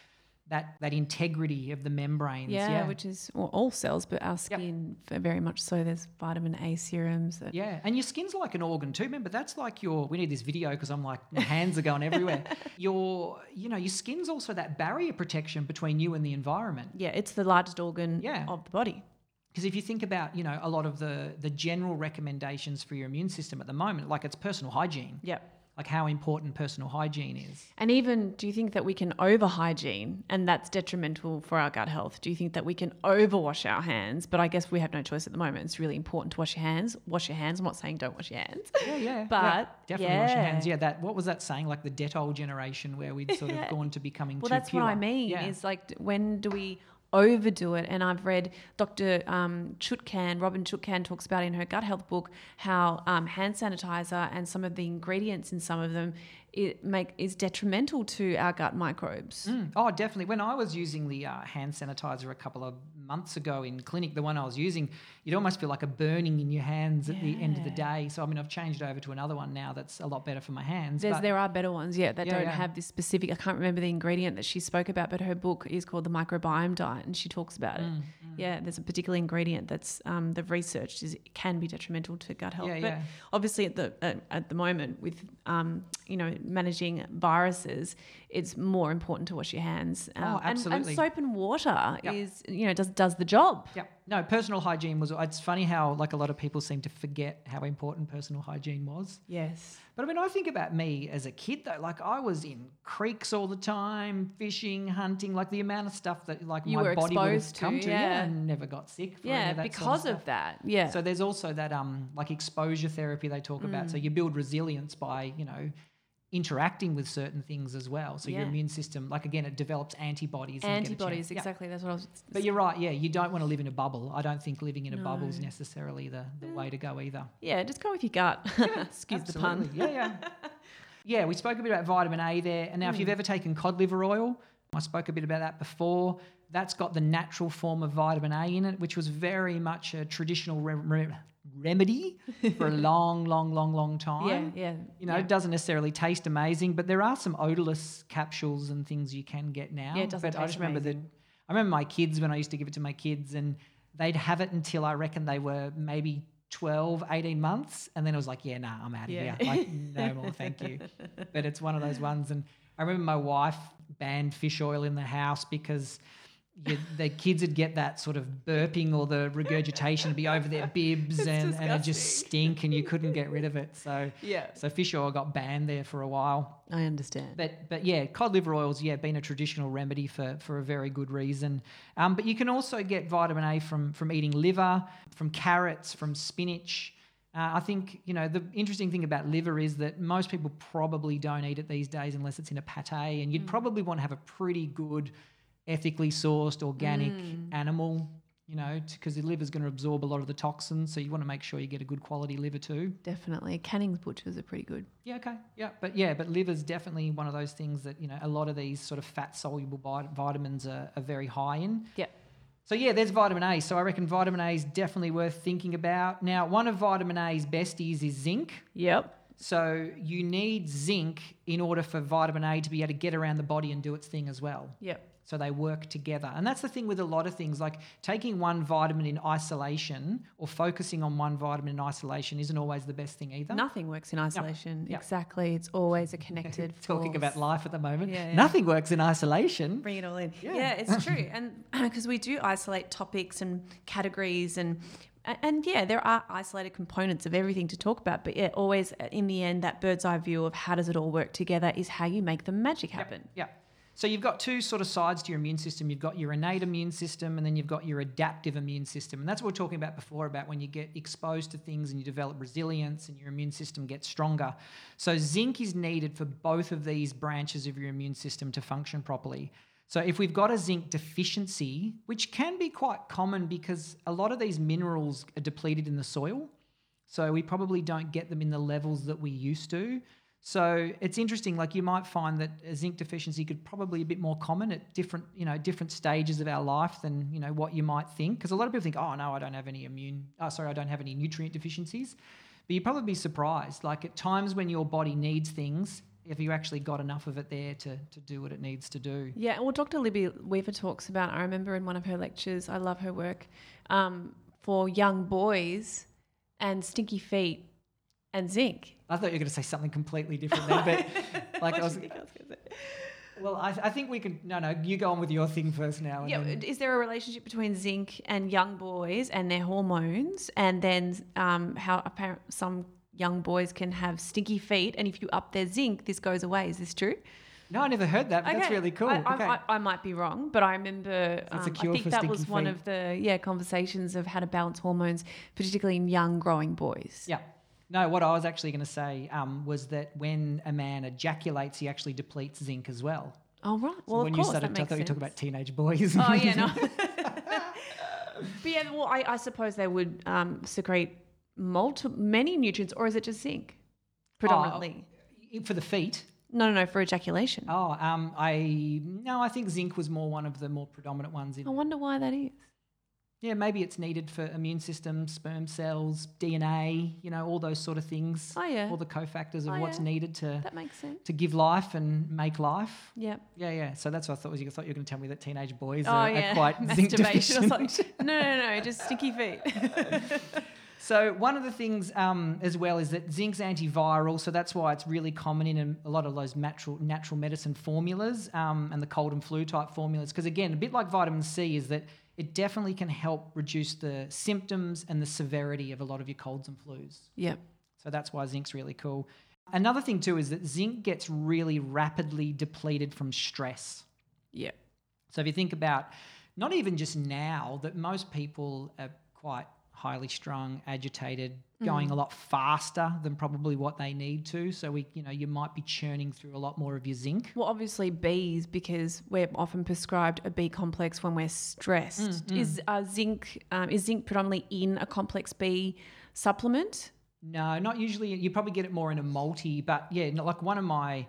that that integrity of the membranes, Yeah, yeah, which is well, all cells, but our skin v- very much so. There's vitamin A serums. That, Yeah, and your skin's like an organ too. Remember, that's like your. We need this video because I'm like my hands are going everywhere. Your, you know, your skin's also that barrier protection between you and the environment. yeah, it's the largest organ Yeah. of the body. Because if you think about, you know, a lot of the the general recommendations for your immune system at the moment, like it's personal hygiene, Yep. Like how important personal hygiene is. And even, do you think that we can over hygiene and that's detrimental for our gut health? Do you think that we can overwash our hands? But I guess we have no choice at the moment. It's really important to wash your hands. Wash your hands. I'm not saying don't wash your hands. Yeah, yeah. But, yeah, definitely wash your hands. Yeah, that what was that saying? Like the Dettol generation, where we'd sort of gone to becoming Well, that's what I mean. Yeah. Is like, when do we overdo it? And I've read Dr. Um, Chutkan, Robynne Chutkan talks about in her gut health book how um, hand sanitizer and some of the ingredients in some of them it make is detrimental to our gut microbes. Mm. Oh, definitely. When I was using the uh, hand sanitizer a couple of months ago in clinic, the one I was using, you'd almost feel like a burning in your hands at the end of the day. So I mean, I've changed over to another one now that's a lot better for my hands. There are better ones, yeah, that Yeah, don't yeah. have this specific. I can't remember the ingredient that she spoke about, but her book is called The Microbiome Diet, and she talks about Mm, it. Yeah, there's a particular ingredient that's um, they've researched is can be detrimental to gut health. Yeah, but yeah. obviously, at the at, at the moment with um, you know managing viruses, it's more important to wash your hands. Um, Oh, and- And, soap and water Yep. is you know does does the job. Yeah. No, personal hygiene was. It's funny how like a lot of people seem to forget how important personal hygiene was. Yes. But I mean, I think about me as a kid though. Like I was in creeks all the time, fishing, hunting. Like the amount of stuff that like You my were body would have exposed to, come to. yeah. and never got sick. Yeah, of that sort because stuff. of that. Yeah. So there's also that um like exposure therapy they talk about. Mm. So you build resilience by you know interacting with certain things as well. So your immune system, like again, it develops antibodies. and you get a chance- Antibodies, Yeah. exactly. That's what I was. But you're right. Yeah, you don't want to live in a bubble. I don't think living in a bubble is necessarily the, the way to go either. Yeah, just go with your gut. Excuse the pun. Yeah, yeah. yeah, we spoke a bit about vitamin A there. And now, if you've hmm. ever taken cod liver oil, I spoke a bit about that before. That's got the natural form of vitamin A in it, which was very much a traditional re- re- remedy for a long, long, long, long time. yeah. Yeah. You know, yeah. it doesn't necessarily taste amazing, but there are some odorless capsules and things you can get now. Yeah, it doesn't but I just remember that I remember my kids when I used to give it to my kids and they'd have it until I reckon they were maybe 12, 18 months. And then it was like, yeah, nah, I'm out of Yeah. here. Like, no more, thank you. But it's one of those ones. And I remember my wife banned fish oil in the house because you, the kids would get that sort of burping or the regurgitation would be over their bibs It's and, and it just stink and you couldn't get rid of it. So Yeah. so fish oil got banned there for a while. I understand. But but yeah, cod liver oils yeah been a traditional remedy for for a very good reason. Um, but you can also get vitamin A from from eating liver, from carrots, from spinach. Uh, I think you know the interesting thing about liver is that most people probably don't eat it these days unless it's in a pate, and you'd probably want to have a pretty good, ethically sourced organic mm. animal. You know, because the liver's going to absorb a lot of the toxins, so you want to make sure you get a good quality liver too. Definitely. Canning's butchers are pretty good. Yeah, okay. Yeah, but yeah, but liver's definitely one of those things that, you know, a lot of these sort of fat soluble vit- vitamins are, are very high in. Yeah. So yeah, there's vitamin A. So I reckon vitamin A is definitely worth thinking about. Now, one of vitamin A's besties is zinc. Yep. So you need zinc in order for vitamin A to be able to get around the body and do its thing as well. Yep. So they work together. And that's the thing with a lot of things, like taking one vitamin in isolation or focusing on one vitamin in isolation isn't always the best thing either. Nothing works in isolation. Exactly. It's always a connected Talking force. about life at the moment. Yeah, yeah. Nothing works in isolation. Bring it all in. Yeah. Yeah, it's true. And because we do isolate topics and categories and and yeah, there are isolated components of everything to talk about, but yeah, always uh, in the end, that bird's eye view of how does it all work together is how you make the magic happen. Yeah. So you've got two sort of sides to your immune system. You've got your innate immune system and then you've got your adaptive immune system. And that's what we we're talking about before about when you get exposed to things and you develop resilience and your immune system gets stronger. So zinc is needed for both of these branches of your immune system to function properly. So if we've got a zinc deficiency, which can be quite common because a lot of these minerals are depleted in the soil. So we probably don't get them in the levels that we used to. So it's interesting. Like you might find that a zinc deficiency could probably be a bit more common at different, you know, different stages of our life than you know what you might think. Because a lot of people think, oh no, I don't have any immune. Oh, sorry, I don't have any nutrient deficiencies. But you'd probably be surprised. Like at times when your body needs things, if you actually got enough of it there to to do what it needs to do. Yeah, well, Dr. Libby Weaver talks about, I remember in one of her lectures, I love her work, um, for young boys and stinky feet and zinc. I thought you were going to say something completely different there, but like I was. Well, I, I think we can. No, no, you go on with your thing first now. Yeah, then- is there a relationship between zinc and young boys and their hormones, and then um, how apparent some young boys can have stinky feet, and if you up their zinc, this goes away. Is this true? no, I never heard that. But That's really cool. I, I, okay. I, I might be wrong, but I remember. That's a um, cure I think that was stinky one of the yeah conversations of how to balance hormones, particularly in young growing boys. Yeah. No, what I was actually going to say um, was that when a man ejaculates, he actually depletes zinc as well. Oh right. So Well, when of you started, that I makes thought you talked about teenage boys. Oh yeah, no. but yeah, well, I, I suppose they would um, secrete multi many nutrients, or is it just zinc predominantly? For the feet. No, no, no, for ejaculation. Oh, um, I no, I think zinc was more one of the more predominant ones. In, I wonder why that is. Yeah, maybe it's needed for immune systems, sperm cells, DNA. You know, all those sort of things. Oh yeah, All the cofactors of Oh, what's yeah. needed to that makes sense. to give life and make life. Yeah. Yeah, yeah. So that's what I thought was you thought you were going to tell me that teenage boys Oh are, yeah. are quite zinc deficient. something. No, no, no, just sticky feet. So one of the things um, as well is that zinc's antiviral, so that's why it's really common in a lot of those natural natural medicine formulas um, and the cold and flu type formulas. Because again, a bit like vitamin C, is that it definitely can help reduce the symptoms and the severity of a lot of your colds and flus. yep. So that's why zinc's really cool. Another thing too is that zinc gets really rapidly depleted from stress. Yep. So if you think about not even just now that most people are quite highly strung, agitated, going a lot faster than probably what they need to. So we, you know, you might be churning through a lot more of your zinc. Well, obviously Bs because we're often prescribed a B complex when we're stressed. Is uh, zinc um, is zinc predominantly in a complex B supplement? No, not usually. You probably get it more in a multi, but yeah, like one of my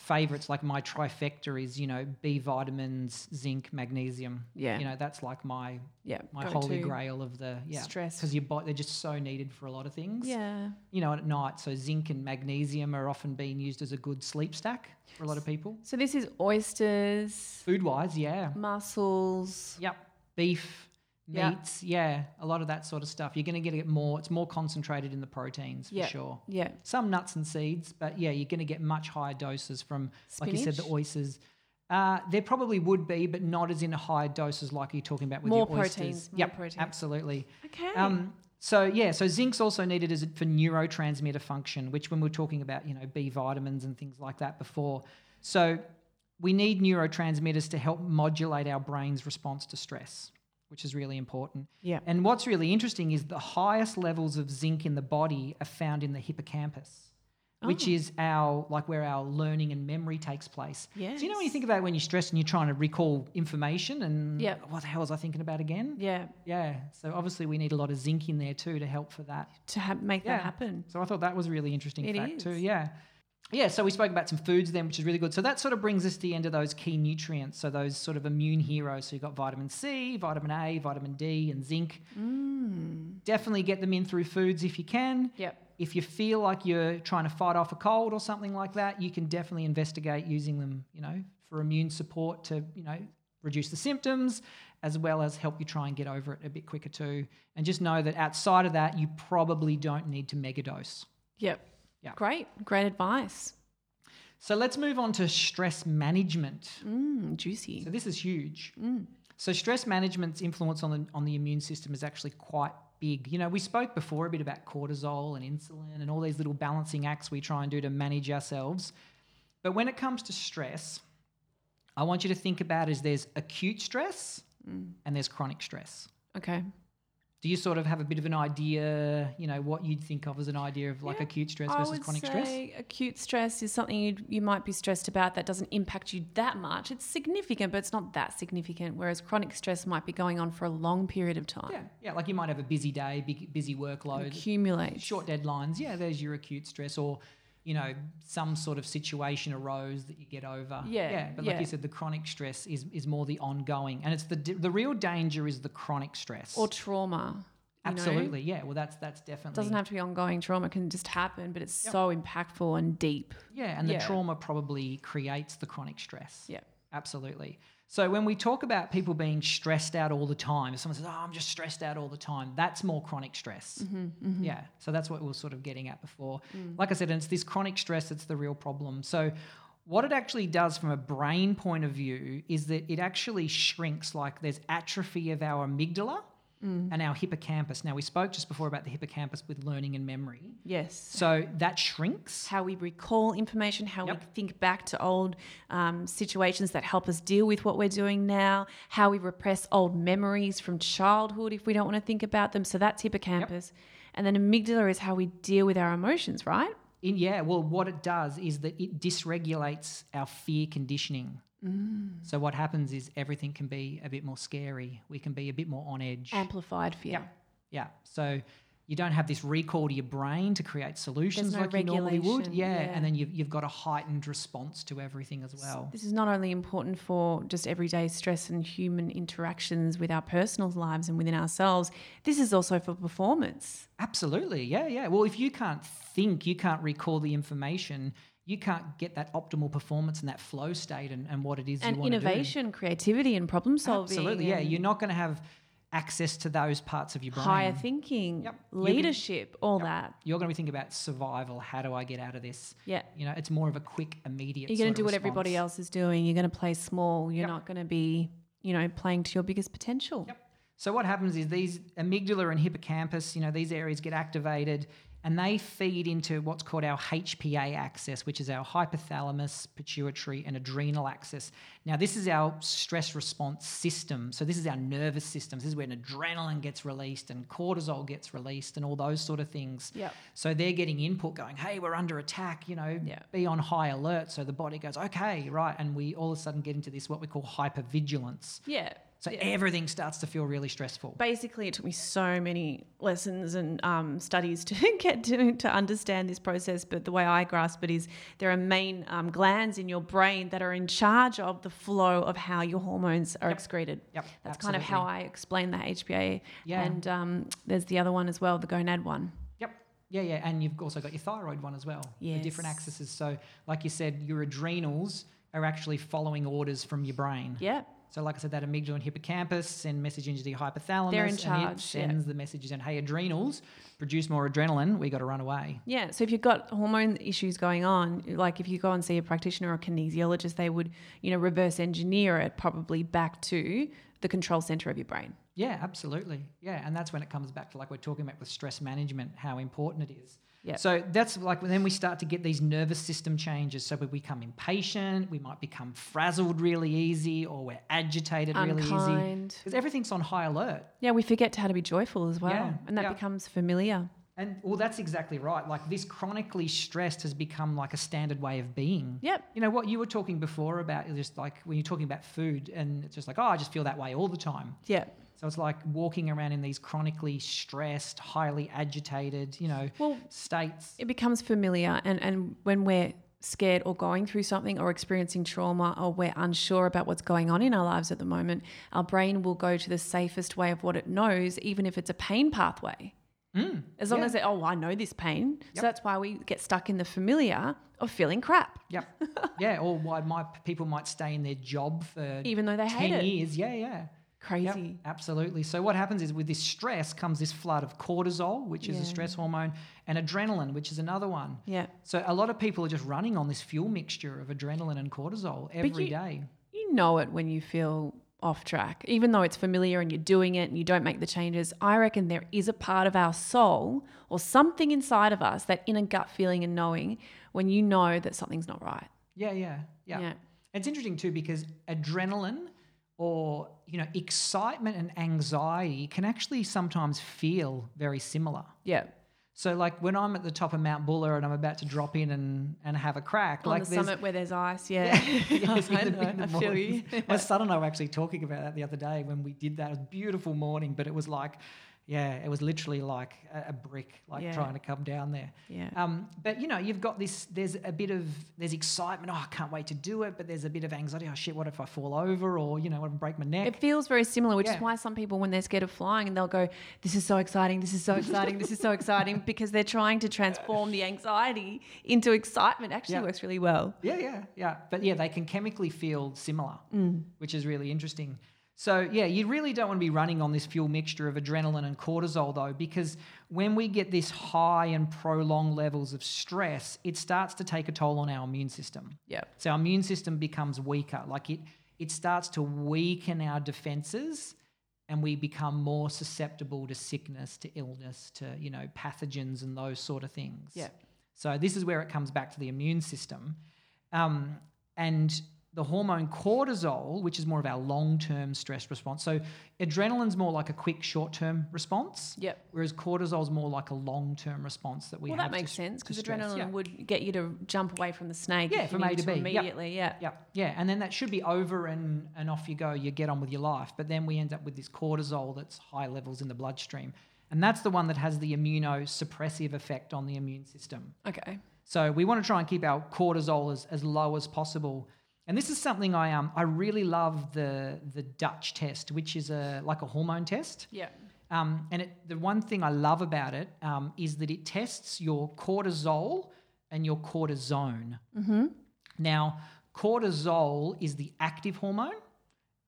favorites, like my trifecta is, you know, B vitamins, zinc, magnesium. Yeah. You know, that's like my Yeah. my holy grail of the yeah stress. because your body they're just so needed for a lot of things. Yeah. you know, at night. So zinc and magnesium are often being used as a good sleep stack for a lot of people. So this is oysters, Food wise, yeah. mussels. Yep. Beef. Meats, yeah. A lot of that sort of stuff. You're going to get it more, it's more concentrated in the proteins for Yeah. sure. Yeah. Some nuts and seeds, but yeah, you're going to get much higher doses from, like you said, the Spinach? oysters. Uh, there probably would be, but not as in high doses like you're talking about with More your oysters. proteins, more Yep, protein. absolutely. Okay. Um, so yeah, so zinc's also needed as for neurotransmitter function, which when we we're talking about you know B vitamins and things like that before. So we need neurotransmitters to help modulate our brain's response to stress, which is really important. yeah. And what's really interesting is the highest levels of zinc in the body are found in the hippocampus, which Oh. is our like where our learning and memory takes place. Yeah. So you know when you think about when you're stressed and you're trying to recall information and Yep. what the hell was I thinking about again? Yeah. Yeah. So obviously we need a lot of zinc in there too to help for that. To ha- make Yeah. that happen. So I thought that was a really interesting It fact too. Yeah. Yeah, so we spoke about some foods then, which is really good. So that sort of brings us to the end of those key nutrients. So those sort of immune heroes. So you've got vitamin C, vitamin A, vitamin D, and zinc. Mm. Definitely get them in through foods if you can. Yep. If you feel like you're trying to fight off a cold or something like that, you can definitely investigate using them, you know, for immune support to, you know, reduce the symptoms as well as help you try and get over it a bit quicker too. And just know that outside of that, you probably don't need to megadose. Yep. Yeah. Great. Great advice. So let's move on to stress management. Mm, juicy. So this is huge. Mm. So stress management's influence on the on the immune system is actually quite big. You know, we spoke before a bit about cortisol and insulin and all these little balancing acts we try and do to manage ourselves. But when it comes to stress, I want you to think about is there's acute stress Mm. and there's chronic stress. Okay. Do you sort of have a bit of an idea, you know, what you'd think of as an idea of like Yeah, acute stress I versus chronic stress? acute stress is something you you might be stressed about that doesn't impact you that much. It's significant, but it's not that significant. Whereas chronic stress might be going on for a long period of time. Yeah, yeah, like you might have a busy day, big, busy workload, Accumulate. short deadlines. Yeah, there's your acute stress, or you know, some sort of situation arose that you get over. Yeah, yeah. But like yeah. you said, the chronic stress is is more the ongoing, and it's the the real danger is the chronic stress. Or trauma. you know? Absolutely, yeah. Well, that's that's definitely It doesn't have to be ongoing trauma, it can just happen, but it's Yep. so impactful and deep. yeah, and the trauma probably creates the chronic stress. Yeah. Absolutely. So when we talk about people being stressed out all the time, if someone says, "Oh, I'm just stressed out all the time," that's more chronic stress. Mm-hmm, Yeah. So that's what we were sort of getting at before. Like I said, and it's this chronic stress that's the real problem. So what it actually does from a brain point of view is that it actually shrinks like there's atrophy of our amygdala and our hippocampus. Now we spoke just before about the hippocampus with learning and memory. Yes. So that shrinks. how we recall information, how Yep. we think back to old um, situations that help us deal with what we're doing now, how we repress old memories from childhood if we don't want to think about them. So that's hippocampus. And then amygdala is how we deal with our emotions, right? In, yeah, well, what it does is that it dysregulates our fear conditioning. Mm. So what happens is everything can be a bit more scary. We can be a bit more on edge. Amplified fear. yeah, yeah. So you don't have this recall to your brain to create solutions no like you normally would. Yeah, yeah. and then you've, you've got a heightened response to everything as well. This is not only important for just everyday stress and human interactions with our personal lives and within ourselves, this is also for performance. Absolutely, yeah, yeah. Well, if you can't think, you can't recall the information, you can't get that optimal performance and that flow state and, and what it is And you want to do. innovation, creativity, and problem solving. Absolutely, yeah. You're not going to have access to those parts of your brain. higher thinking, Yep. Leadership, all that. You're going to be thinking about survival. How do I get out of this? Yeah. You know, it's more of a quick, immediate. You're going to do what everybody else is doing. You're going to play small. You're Yep. not going to be, you know, playing to your biggest potential. Yep. So what happens is these amygdala and hippocampus, you know, these areas get activated and they feed into what's called our HPA axis, which is our hypothalamus, pituitary, and adrenal axis. Now, this is our stress response system. So this is our nervous system. This is when adrenaline gets released and cortisol gets released and all those sort of things. Yep. So they're getting input going, hey, we're under attack, you know, Yeah. be on high alert. So the body goes, okay, right. And we all of a sudden get into this, what we call hypervigilance. Yeah. So everything starts to feel really stressful. Basically, it took me so many lessons and um, studies to get to, to understand this process. But the way I grasp it is there are main um, glands in your brain that are in charge of the flow of how your hormones are excreted. Yep, That's kind of how. I explain the HPA. Yeah. And um, there's the other one as well, the gonad one. Yep. Yeah, yeah. And you've also got your thyroid one as well. The different axes. So, like you said, your adrenals are actually following orders from your brain. Yeah. So, like I said, that amygdala and hippocampus send message into the hypothalamus. They're in And it charge, yeah. sends the messages and hey, adrenals, produce more adrenaline. We got to run away. Yeah. So if you've got hormone issues going on, like if you go and see a practitioner or a kinesiologist, they would, you know, reverse engineer it probably back to the control center of your brain. Yeah, absolutely. Yeah, and that's when it comes back to like we're talking about with stress management, how important it is. Yeah. So that's like then we start to get these nervous system changes. So we become impatient, we might become frazzled really easy, or we're agitated really easy. Because everything's on high alert. Yeah, we forget how to be joyful as well. Yeah, And that yeah. becomes familiar. And well, that's exactly right. Like this chronically stressed has become like a standard way of being. Yep. You know what you were talking before about just like when you're talking about food, and it's just like, oh, I just feel that way all the time. Yeah. So it's like walking around in these chronically stressed, highly agitated, you know, Well, states. it becomes familiar and and when we're scared or going through something or experiencing trauma or we're unsure about what's going on in our lives at the moment our brain will go to the safest way of what it knows even if it's a pain pathway Mm, as long yeah. as it, oh i know this pain Yep. so that's why we get stuck in the familiar of feeling crap Yep. yeah. Or why my people might stay in their job for even though they hate ten it years. Yeah, yeah. Crazy Yep, absolutely. So what happens is with this stress comes this flood of cortisol, which is Yeah. a stress hormone, and adrenaline, which is another one. yeah So a lot of people are just running on this fuel mixture of adrenaline and cortisol every you- day. you know it when you feel off track, even though it's familiar and you're doing it and you don't make the changes. I reckon there is a part of our soul or something inside of us that inner gut feeling and knowing when you know that something's not right. Yeah, yeah, yeah. Yeah. It's interesting too because adrenaline or you know excitement and anxiety can actually sometimes feel very similar. Yeah. So like when I'm at the top of Mount Buller and I'm about to drop in and, and have a crack, On like the summit where there's ice. Yeah. Yes, in I the- know, I feel you. My son and I were actually talking about that the other day when we did that. It was a beautiful morning, but it was like, yeah, it was literally like a, a brick, like Yeah. trying to come down there. Yeah. Um, but you know, you've got this. There's a bit of there's excitement. Oh, I can't wait to do it. But there's a bit of anxiety. Oh shit, what if I fall over or you know, what if I break my neck? It feels very similar, which Yeah. is why some people, when they're scared of flying, and they'll go, "This is so exciting! This is so exciting! this is so exciting!" Because they're trying to transform the anxiety into excitement. Actually, Yeah. works really well. Yeah, yeah, yeah. But yeah, they can chemically feel similar, Mm. which is really interesting. So yeah, you really don't want to be running on this fuel mixture of adrenaline and cortisol though, because when we get this high and prolonged levels of stress, it starts to take a toll on our immune system. Yeah. So our immune system becomes weaker. Like it, it starts to weaken our defenses and we become more susceptible to sickness, to illness, to, you know, pathogens and those sort of things. Yeah. So this is where it comes back to the immune system. Um, and the hormone cortisol, which is more of our long-term stress response. So adrenaline's more like a quick short-term response. Yep. Whereas cortisol's more like a long-term response that we Well, have. Well, that makes to, sense because adrenaline Yeah. would get you to jump away from the snake. Yeah, from A to B. Yep. immediately. Yeah. Yeah, yeah, and then that should be over and and off you go. You get on with your life, but then we end up with this cortisol that's high levels in the bloodstream, and that's the one that has the immunosuppressive effect on the immune system. Okay. So we want to try and keep our cortisol as, as low as possible. And this is something I um I really love the the Dutch test, which is a like a hormone test. Yeah. Um, and it, the one thing I love about it um, is that it tests your cortisol and your cortisone. Mm-hmm. Now, cortisol is the active hormone,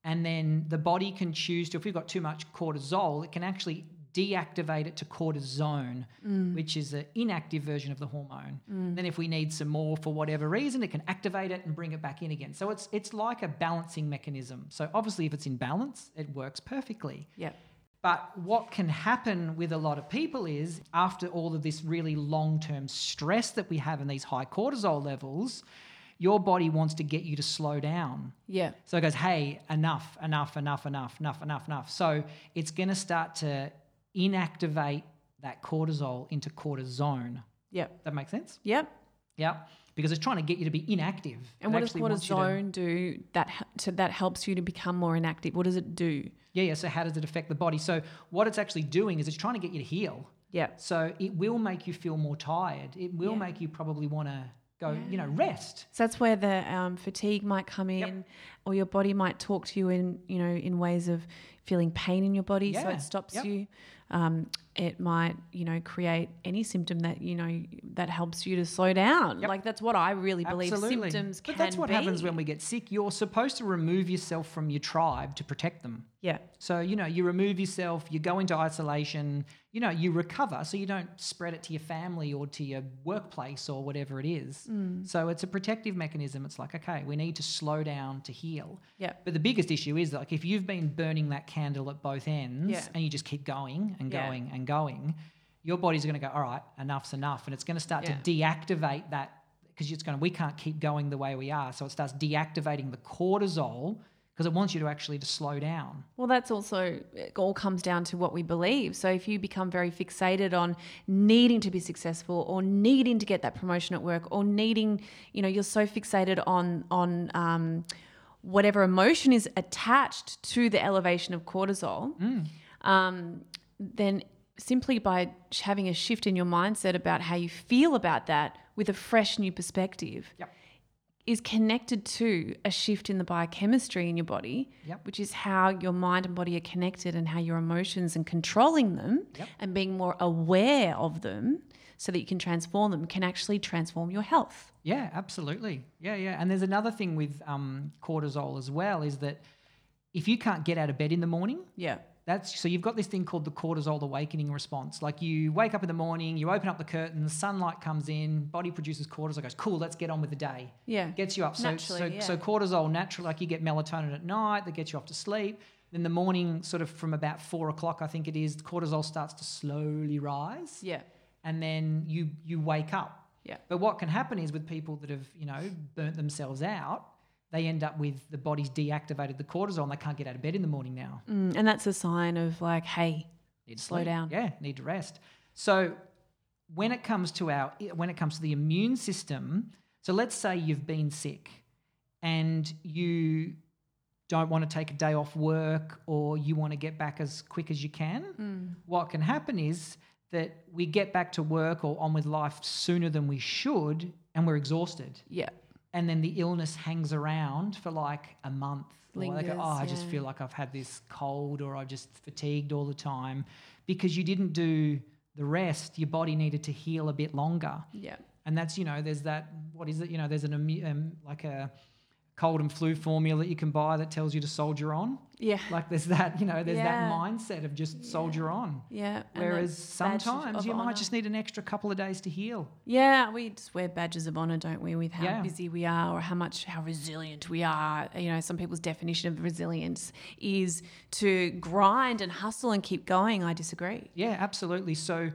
and then the body can choose to, if we've got too much cortisol, it can actually deactivate it to cortisone, mm. which is an inactive version of the hormone. Mm. Then, if we need some more for whatever reason, it can activate it and bring it back in again. So it's it's like a balancing mechanism. So obviously, if it's in balance, it works perfectly. Yeah. But what can happen with a lot of people is after all of this really long term stress that we have in these high cortisol levels, your body wants to get you to slow down. Yeah. So it goes, hey, enough, enough, enough, enough, enough, enough, enough. So it's going to start to inactivate that cortisol into cortisone. Yep. That makes sense? Yep. Yeah. Because it's trying to get you to be inactive. And It what does wants to- do that to, that helps you to become more inactive? What does it do? Yeah, yeah. So how does it affect the body? So what it's actually doing is it's trying to get you to heal. Yeah. So it will make you feel more tired. It will Yeah. make you probably want to go, you know, rest. So that's where the um, fatigue might come in, or your body might talk to you in you know in ways of feeling pain in your body, so it stops yep. you. Um, it might, you know, create any symptom that you know that helps you to slow down. Yep. Like that's what I really believe Absolutely. symptoms but that's what be. happens when we get sick. You're supposed to remove yourself from your tribe to protect them. yeah, So, you know, you remove yourself, you go into isolation, you know, you recover so you don't spread it to your family or to your workplace or whatever it is. Mm. So it's a protective mechanism. It's like, okay, we need to slow down to heal. yeah, But the biggest issue is like if you've been burning that candle at both ends Yeah. and you just keep going and Yeah. going and going, your body's going to go, all right, enough's enough. And it's going to start Yeah. to deactivate that because it's going to, we can't keep going the way we are. So it starts deactivating the cortisol because it wants you to actually to slow down. Well, that's also, it all comes down to what we believe. So if you become very fixated on needing to be successful or needing to get that promotion at work or needing, you know, you're so fixated on, on, um, whatever emotion is attached to the elevation of cortisol, um, then simply by having a shift in your mindset about how you feel about that with a fresh new perspective Yep. is connected to a shift in the biochemistry in your body, Yep. which is how your mind and body are connected and how your emotions and controlling them Yep. and being more aware of them so that you can transform them can actually transform your health. Yeah, absolutely. Yeah, yeah. And there's another thing with um, cortisol as well is that if you can't get out of bed in the morning, Yeah. That's so you've got this thing called the cortisol awakening response. Like you wake up in the morning, you open up the curtains, sunlight comes in, body produces cortisol, goes, cool, let's get on with the day. Yeah. Gets you up. So, Naturally, so, yeah. so cortisol naturally, like you get melatonin at night that gets you off to sleep. Then the morning, sort of from about four o'clock, I think it is, cortisol starts to slowly rise Yeah. and then you you wake up. Yeah. But what can happen is with people that have, you know, burnt themselves out, they end up with the body's deactivated the cortisol and they can't get out of bed in the morning now. Mm, and that's a sign of like, hey, Need to Slow sleep. down. Yeah, need to rest. So when it comes to our when it comes to the immune system, so let's say you've been sick and you don't want to take a day off work or you want to get back as quick as you can, what can happen is that we get back to work or on with life sooner than we should and we're exhausted. yeah. And then the illness hangs around for like a month. or they go, Lingers, oh, I just feel like I've had this cold or I'm just fatigued all the time because you didn't do the rest. Your body needed to heal a bit longer. Yeah. And that's, you know, there's that, what is it? You know, there's an, um, like a cold and flu formula that you can buy that tells you to soldier on. Yeah. Like there's that, you know, there's Yeah. that mindset of just soldier on. Yeah. Whereas sometimes you honour. might just need an extra couple of days to heal. Yeah, we just wear badges of honor, don't we, with how Yeah. busy we are or how much how resilient we are. You know, some people's definition of resilience is to grind and hustle and keep going. I disagree. Yeah, absolutely. So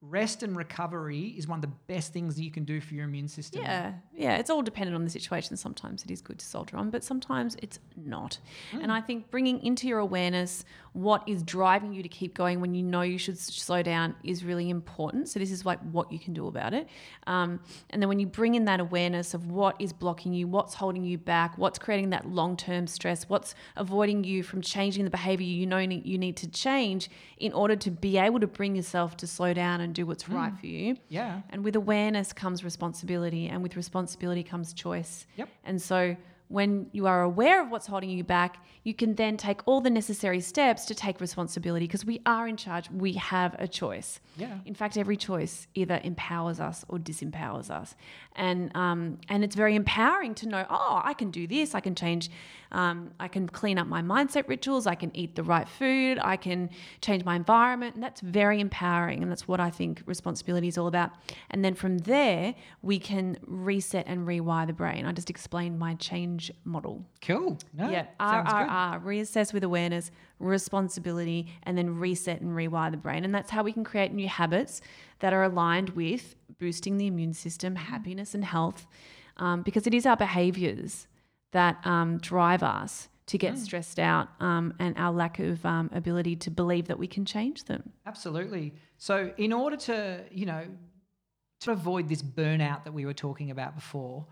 rest and recovery is one of the best things that you can do for your immune system. Yeah, yeah, it's all dependent on the situation. Sometimes it is good to soldier on, but sometimes it's not. Hmm. And I think bringing into your awareness what is driving you to keep going when you know you should slow down is really important. So this is like what you can do about it. Um, and then when you bring in that awareness of what is blocking you, what's holding you back, what's creating that long-term stress, what's avoiding you from changing the behavior you know you need to change in order to be able to bring yourself to slow down and do what's right for you. Yeah. And with awareness comes responsibility, and with responsibility comes choice. Yep. And so when you are aware of what's holding you back, you can then take all the necessary steps to take responsibility because we are in charge. We have a choice. Yeah. In fact, every choice either empowers us or disempowers us, and um, and it's very empowering to know. Oh, I can do this. I can change. Um, I can clean up my mindset rituals. I can eat the right food. I can change my environment, and that's very empowering. And that's what I think responsibility is all about. And then from there, we can reset and rewire the brain. I just explained my change model. Cool. No, Yeah. RRR, reassess with awareness, responsibility, and then reset and rewire the brain. And that's how we can create new habits that are aligned with boosting the immune system, happiness, and health. Um, because it is our behaviors that um, drive us to get stressed out um, and our lack of um, ability to believe that we can change them. Absolutely. So, in order to, you know, to avoid this burnout that we were talking about before,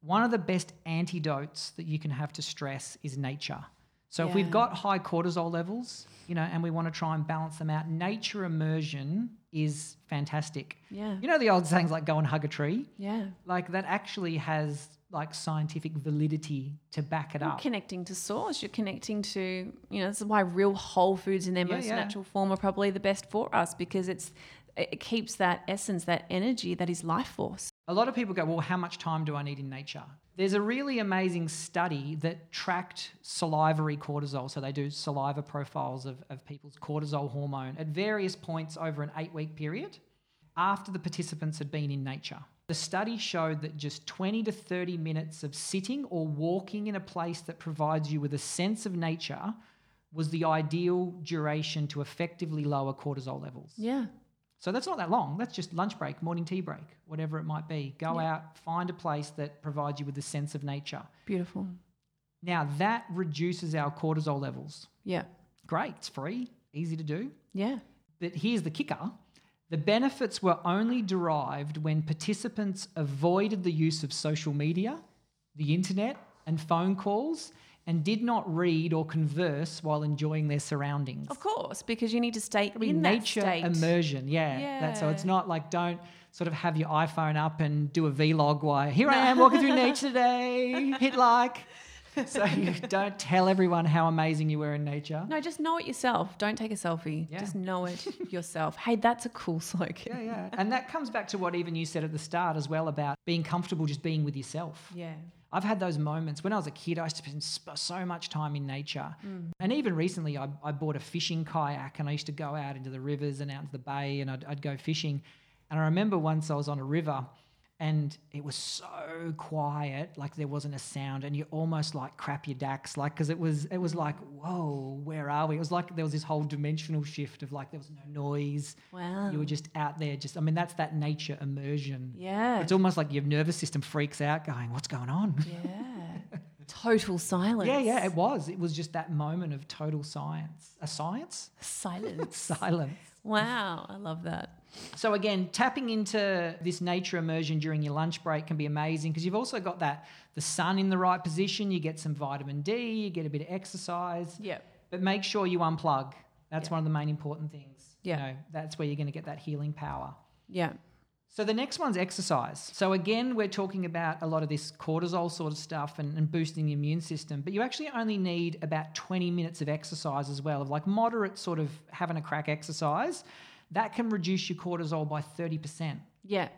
one of the best antidotes that you can have to stress is nature. So, if we've got high cortisol levels, you know, and we want to try and balance them out, nature immersion is fantastic. Yeah. You know the old sayings like go and hug a tree? Yeah. Like that actually has like scientific validity to back it You're up. connecting to source. You're connecting to, you know, this is why real whole foods in their Yeah, most yeah. natural form are probably the best for us because it's it keeps that essence, that energy that is life force. A lot of people go, well, how much time do I need in nature? There's a really amazing study that tracked salivary cortisol. So they do saliva profiles of, of people's cortisol hormone at various points over an eight week period after the participants had been in nature. The study showed that just 20 to 30 minutes of sitting or walking in a place that provides you with a sense of nature was the ideal duration to effectively lower cortisol levels. Yeah. So that's not that long. That's just lunch break, morning tea break, whatever it might be. Go out, find a place that provides you with a sense of nature. Beautiful. Now that reduces our cortisol levels. Yeah. Great, it's free, easy to do. Yeah. But here's the kicker the benefits were only derived when participants avoided the use of social media, the internet, and phone calls, and did not read or converse while enjoying their surroundings. Of course, because you need to stay I mean, in nature that state. immersion. Yeah. That, so it's not like don't sort of have your iPhone up and do a vlog while here I am walking through nature today. Hit like. So you don't tell everyone how amazing you were in nature. No, just know it yourself. Don't take a selfie. Yeah. Just know it yourself. Hey, that's a cool slogan. Yeah, yeah. And that comes back to what even you said at the start as well about being comfortable just being with yourself. Yeah. I've had those moments when I was a kid. I used to spend sp- so much time in nature, mm. and even recently, I, I bought a fishing kayak, and I used to go out into the rivers and out into the bay, and I'd, I'd go fishing. And I remember once I was on a river, and it was so quiet, like there wasn't a sound, and you almost like crap your dacks, like because it was it was like whoa, where are we? It was like there was this whole dimensional shift of like there was no noise. Wow. You were just out there, just I mean that's that nature immersion. yeah. It's almost like your nervous system freaks out, going, "What's going on?" yeah. Total silence. Yeah, yeah, it was. It was just that moment of total science. A science? Silence. Silence. wow. I love that. So again, tapping into this nature immersion during your lunch break can be amazing because you've also got that the sun in the right position, you get some vitamin D, you get a bit of exercise. Yeah. But make sure you unplug. That's Yeah. one of the main important things. Yeah. You know, that's where you're going to get that healing power. Yeah. So the next one's exercise. So again, we're talking about a lot of this cortisol sort of stuff and, and boosting the immune system, but you actually only need about 20 minutes of exercise as well, of like moderate sort of having a crack exercise. That can reduce your cortisol by 30%, Yeah.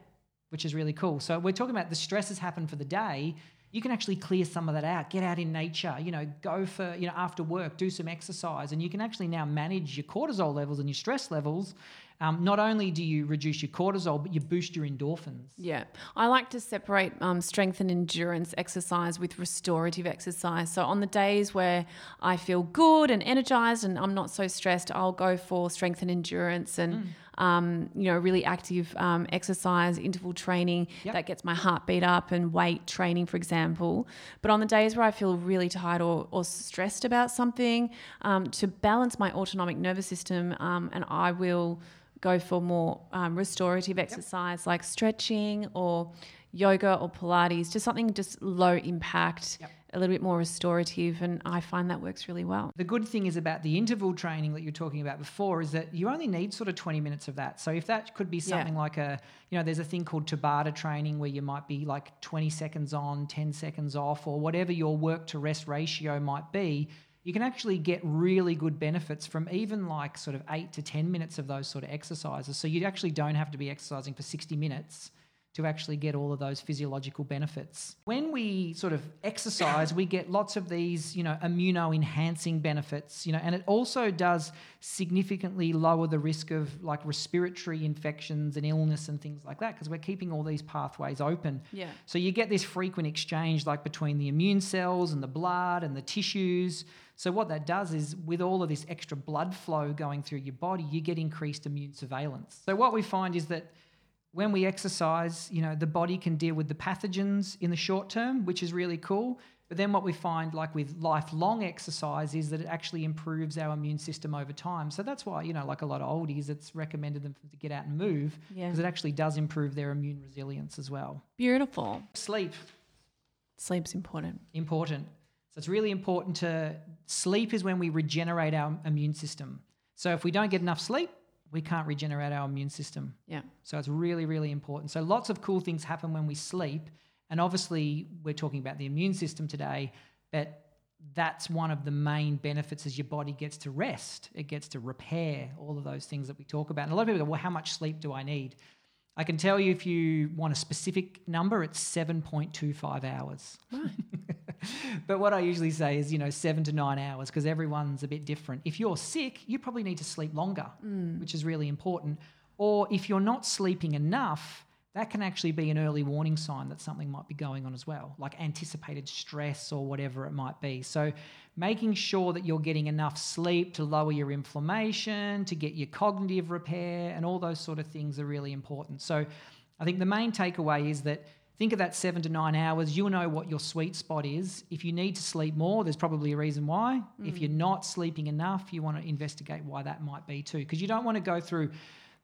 which is really cool. So we're talking about the stresses happen for the day. You can actually clear some of that out. Get out in nature, you know, go for, you know, after work, do some exercise, and you can actually now manage your cortisol levels and your stress levels. Um, not only do you reduce your cortisol, but you boost your endorphins. Yeah. I like to separate um, strength and endurance exercise with restorative exercise. So on the days where I feel good and energized and I'm not so stressed, I'll go for strength and endurance and, um, you know, really active um, exercise, interval training Yep. that gets my heartbeat up and weight training, for example. But on the days where I feel really tired or, or stressed about something, um, to balance my autonomic nervous system, um, and I will go for more um, restorative exercise like stretching or yoga or Pilates, just something just low impact, Yep. a little bit more restorative. And I find that works really well. The good thing is about the interval training that you're talking about before is that you only need sort of 20 minutes of that. So if that could be Yeah. something like a, you know, there's a thing called Tabata training where you might be like 20 seconds on, 10 seconds off, or whatever your work to rest ratio might be, you can actually get really good benefits from even like sort of eight to 10 minutes of those sort of exercises. So you actually don't have to be exercising for 60 minutes to actually get all of those physiological benefits. When we sort of exercise, we get lots of these, you know, immuno enhancing benefits, you know, and it also does significantly lower the risk of like respiratory infections and illness and things like that because we're keeping all these pathways open. Yeah. So you get this frequent exchange like between the immune cells and the blood and the tissues. So what that does is with all of this extra blood flow going through your body, you get increased immune surveillance. So what we find is that when we exercise, you know, the body can deal with the pathogens in the short term, which is really cool. But then what we find, like with lifelong exercise, is that it actually improves our immune system over time. So that's why, you know, like a lot of oldies, it's recommended them to get out and move Yeah. because it actually does improve their immune resilience as well. Beautiful. Sleep, Sleep's important. important. So it's really important to sleep is when we regenerate our immune system. So if we don't get enough sleep, we can't regenerate our immune system. Yeah. So it's really, really important. So lots of cool things happen when we sleep. And obviously, we're talking about the immune system today, but that's one of the main benefits as your body gets to rest. It gets to repair all of those things that we talk about. And a lot of people go, well, how much sleep do I need? I can tell you if you want a specific number, it's 7.25 hours. Right. but what I usually say is, you know, seven to nine hours because everyone's a bit different. If you're sick, you probably need to sleep longer, mm. which is really important. Or if you're not sleeping enough, that can actually be an early warning sign that something might be going on as well, like anticipated stress or whatever it might be. So, making sure that you're getting enough sleep to lower your inflammation, to get your cognitive repair, and all those sort of things are really important. So, I think the main takeaway is that think of that seven to nine hours. You'll know what your sweet spot is. If you need to sleep more, there's probably a reason why. If you're not sleeping enough, you want to investigate why that might be too, because you don't want to go through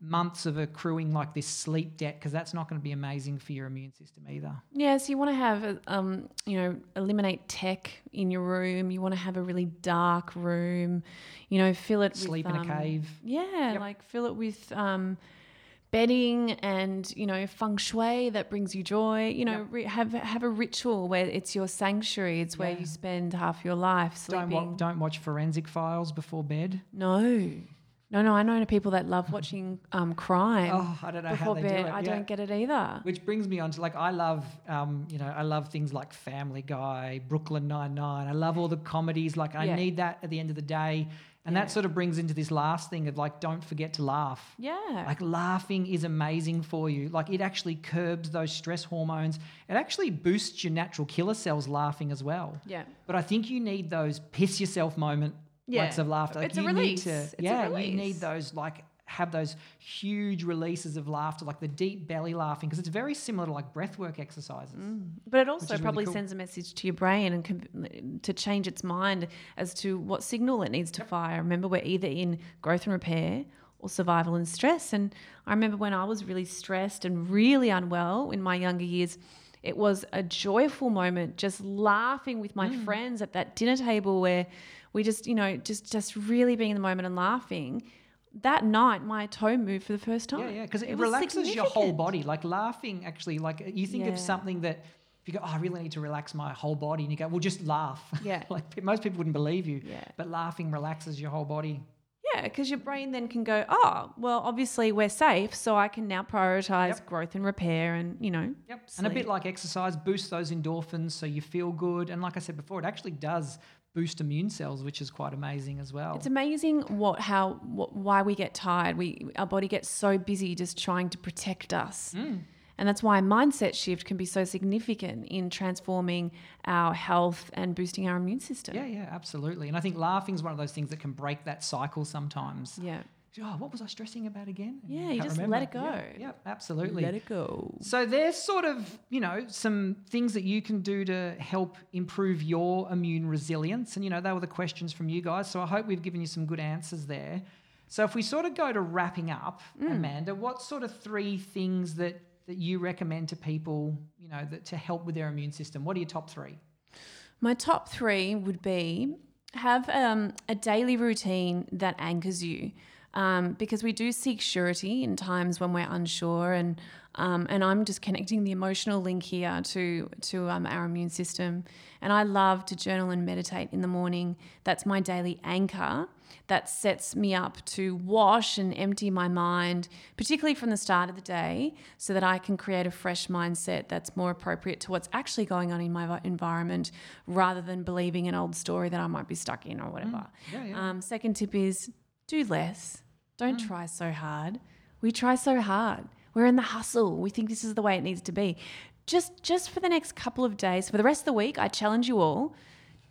months of accruing like this sleep debt because that's not going to be amazing for your immune system either. Yeah, so you want to have, um, you know, eliminate tech in your room. You want to have a really dark room. You know, fill it Sleep with, in a um, cave. Yeah, Yep. like fill it with um, bedding and you know feng shui that brings you joy. You know, Yep. have have a ritual where it's your sanctuary. It's where you spend half your life sleeping. Don't, wa- don't watch forensic files before bed. no, no, no. I know people that love watching um, crime Oh, I don't know how before they bed. do it. I yeah. don't get it either. Which brings me on to like I love, um, you know, I love things like Family Guy, Brooklyn Nine Nine. I love all the comedies. Like I Yeah. need that at the end of the day, and Yeah. that sort of brings into this last thing of like, don't forget to laugh. Yeah. Like laughing is amazing for you. Like it actually curbs those stress hormones. It actually boosts your natural killer cells laughing as well. yeah. But I think you need those piss yourself moment Yeah. of laughter. Like It's a you release. need to, It's a yeah, you need those like have those huge releases of laughter, like the deep belly laughing, because it's very similar to like breathwork exercises. But it also is really probably cool. sends a message to your brain and can, to change its mind as to what signal it needs to fire. Remember, we're either in growth and repair or survival and stress. And I remember when I was really stressed and really unwell in my younger years, it was a joyful moment just laughing with my Mm. friends at that dinner table where we just, you know, just just really being in the moment and laughing. That night, my toe moved for the first time. Yeah, yeah, because it, was relaxes your whole body. Like laughing, actually, like uh, you think Yeah. of something that if you go, oh, I really need to relax my whole body, and you go, well, just laugh. Yeah. like most people wouldn't believe you, Yeah. but laughing relaxes your whole body. Yeah, because your brain then can go, oh, well, obviously we're safe, so I can now prioritize Yep. growth and repair and, you know, Yep. And a bit like exercise boosts those endorphins so you feel good. And like I said before, it actually does boost immune cells, which is quite amazing as well. it's amazing what, how, what, why we get tired. We, our body gets so busy just trying to protect us. Mm. And that's why a mindset shift can be so significant in transforming our health and boosting our immune system. yeah, yeah, absolutely. And I think laughing is one of those things that can break that cycle sometimes. Yeah. Oh, what was I stressing about again? And Yeah, you just let it go. Yeah, yeah, absolutely. Let it go. So there's sort of, you know, some things that you can do to help improve your immune resilience. And, you know, they were the questions from you guys. So I hope we've given you some good answers there. So if we sort of go to wrapping up, Mm. Amanda, what sort of three things that, that you recommend to people, you know, that to help with their immune system? What are your top three? My top three would be have um, a daily routine that anchors you. Um, because we do seek surety in times when we're unsure, and um, and I'm just connecting the emotional link here to to um, our immune system. And I love to journal and meditate in the morning. That's my daily anchor that sets me up to wash and empty my mind, particularly from the start of the day, so that I can create a fresh mindset that's more appropriate to what's actually going on in my environment rather than believing an old story that I might be stuck in or whatever. Yeah, yeah. Um, second tip is do less. Don't try so hard. We try so hard. We're in the hustle. We think this is the way it needs to be. Just just for the next couple of days, for the rest of the week, I challenge you all,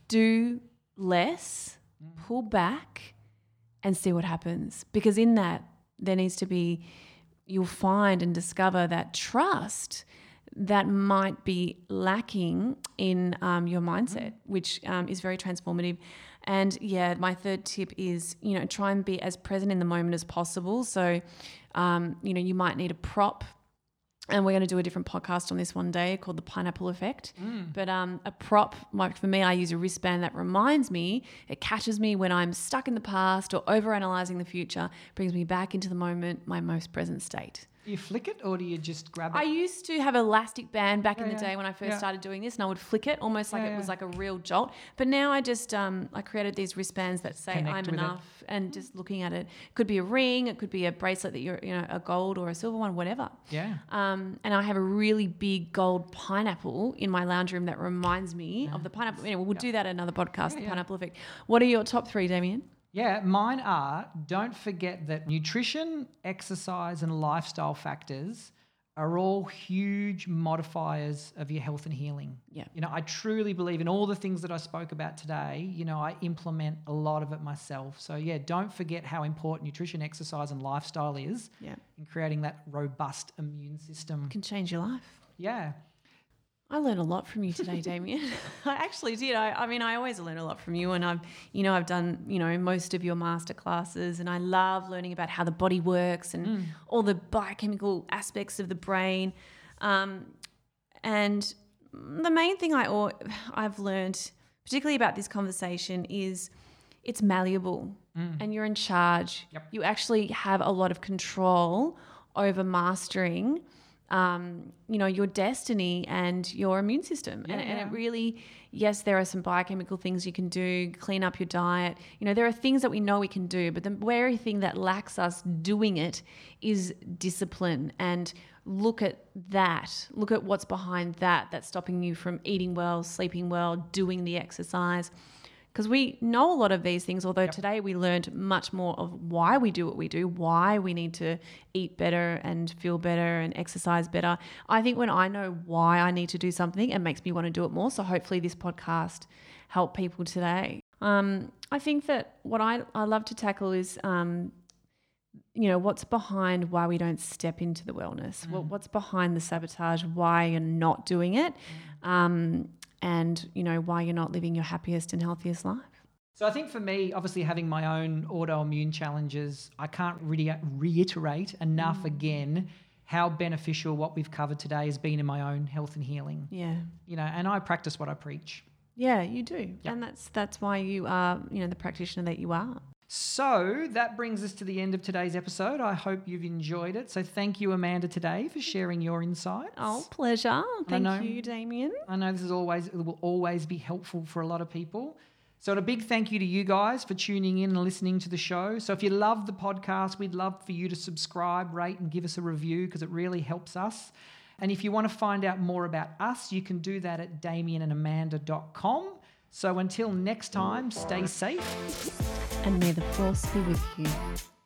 do less, pull back and see what happens. Because in that there needs to be you'll find and discover that trust that might be lacking in um, your mindset, which um, is very transformative. And yeah, my third tip is you know try and be as present in the moment as possible. So, um, you know, you might need a prop and we're going to do a different podcast on this one day called the pineapple effect. But um, a prop, like for me, I use a wristband that reminds me, it catches me when I'm stuck in the past or overanalyzing the future, brings me back into the moment, my most present state. Do you flick it or do you just grab it? I used to have elastic band back in the yeah, day when I first yeah. started doing this, and I would flick it almost like Yeah, it was like a real jolt. But now I just um, I created these wristbands that say Connect I'm with it. enough, and just looking at it could be a ring, it could be a bracelet that you're you know a gold or a silver one, whatever. yeah. Um, and I have a really big gold pineapple in my lounge room that reminds me of the pineapple. Anyway, we'll do that in another podcast, the yeah. pineapple effect. What are your top three, Damien? Yeah, mine are don't forget that nutrition, exercise, and lifestyle factors are all huge modifiers of your health and healing. Yeah. You know, I truly believe in all the things that I spoke about today. You know, I implement a lot of it myself. So, yeah, don't forget how important nutrition, exercise, and lifestyle is Yeah, in creating that robust immune system. can change your life. Yeah. I learned a lot from you today, Damien. I actually did. I, I mean, I always learn a lot from you, and I've, you know, I've done, you know, most of your master classes, and I love learning about how the body works and all the biochemical aspects of the brain. Um, and the main thing I I've learned, particularly about this conversation, is it's malleable, and you're in charge. Yep. You actually have a lot of control over mastering um, you know, your destiny and your immune system. and, and yeah. it really, yes, there are some biochemical things you can do, clean up your diet. You know, there are things that we know we can do, but the very thing that lacks us doing it is discipline. And look at that. Look at what's behind that that's stopping you from eating well, sleeping well, doing the exercise. Because we know a lot of these things, although today we learned much more of why we do what we do, why we need to eat better and feel better and exercise better. I think when I know why I need to do something, it makes me want to do it more. So hopefully this podcast helped people today. Um, I think that what I, I love to tackle is um, you know what's behind why we don't step into the wellness what, what's behind the sabotage why you're not doing it um, and you know why you're not living your happiest and healthiest life. So I think for me, obviously having my own autoimmune challenges, I can't really reiterate enough mm. again how beneficial what we've covered today has been in my own health and healing. yeah. You know, and I practice what I preach. yeah you do. And that's that's why you are you know the practitioner that you are So that brings us to the end of today's episode. I hope you've enjoyed it. So thank you, Amanda, today for sharing your insights. oh pleasure thank know. you damien I know this is always it will always be helpful for a lot of people. So a big thank you to you guys for tuning in and listening to the show. So if you love the podcast, we'd love for you to subscribe, rate, and give us a review because it really helps us. And if you want to find out more about us, you can do that at damienandamanda.com. So until next time, stay safe. and may the force be with you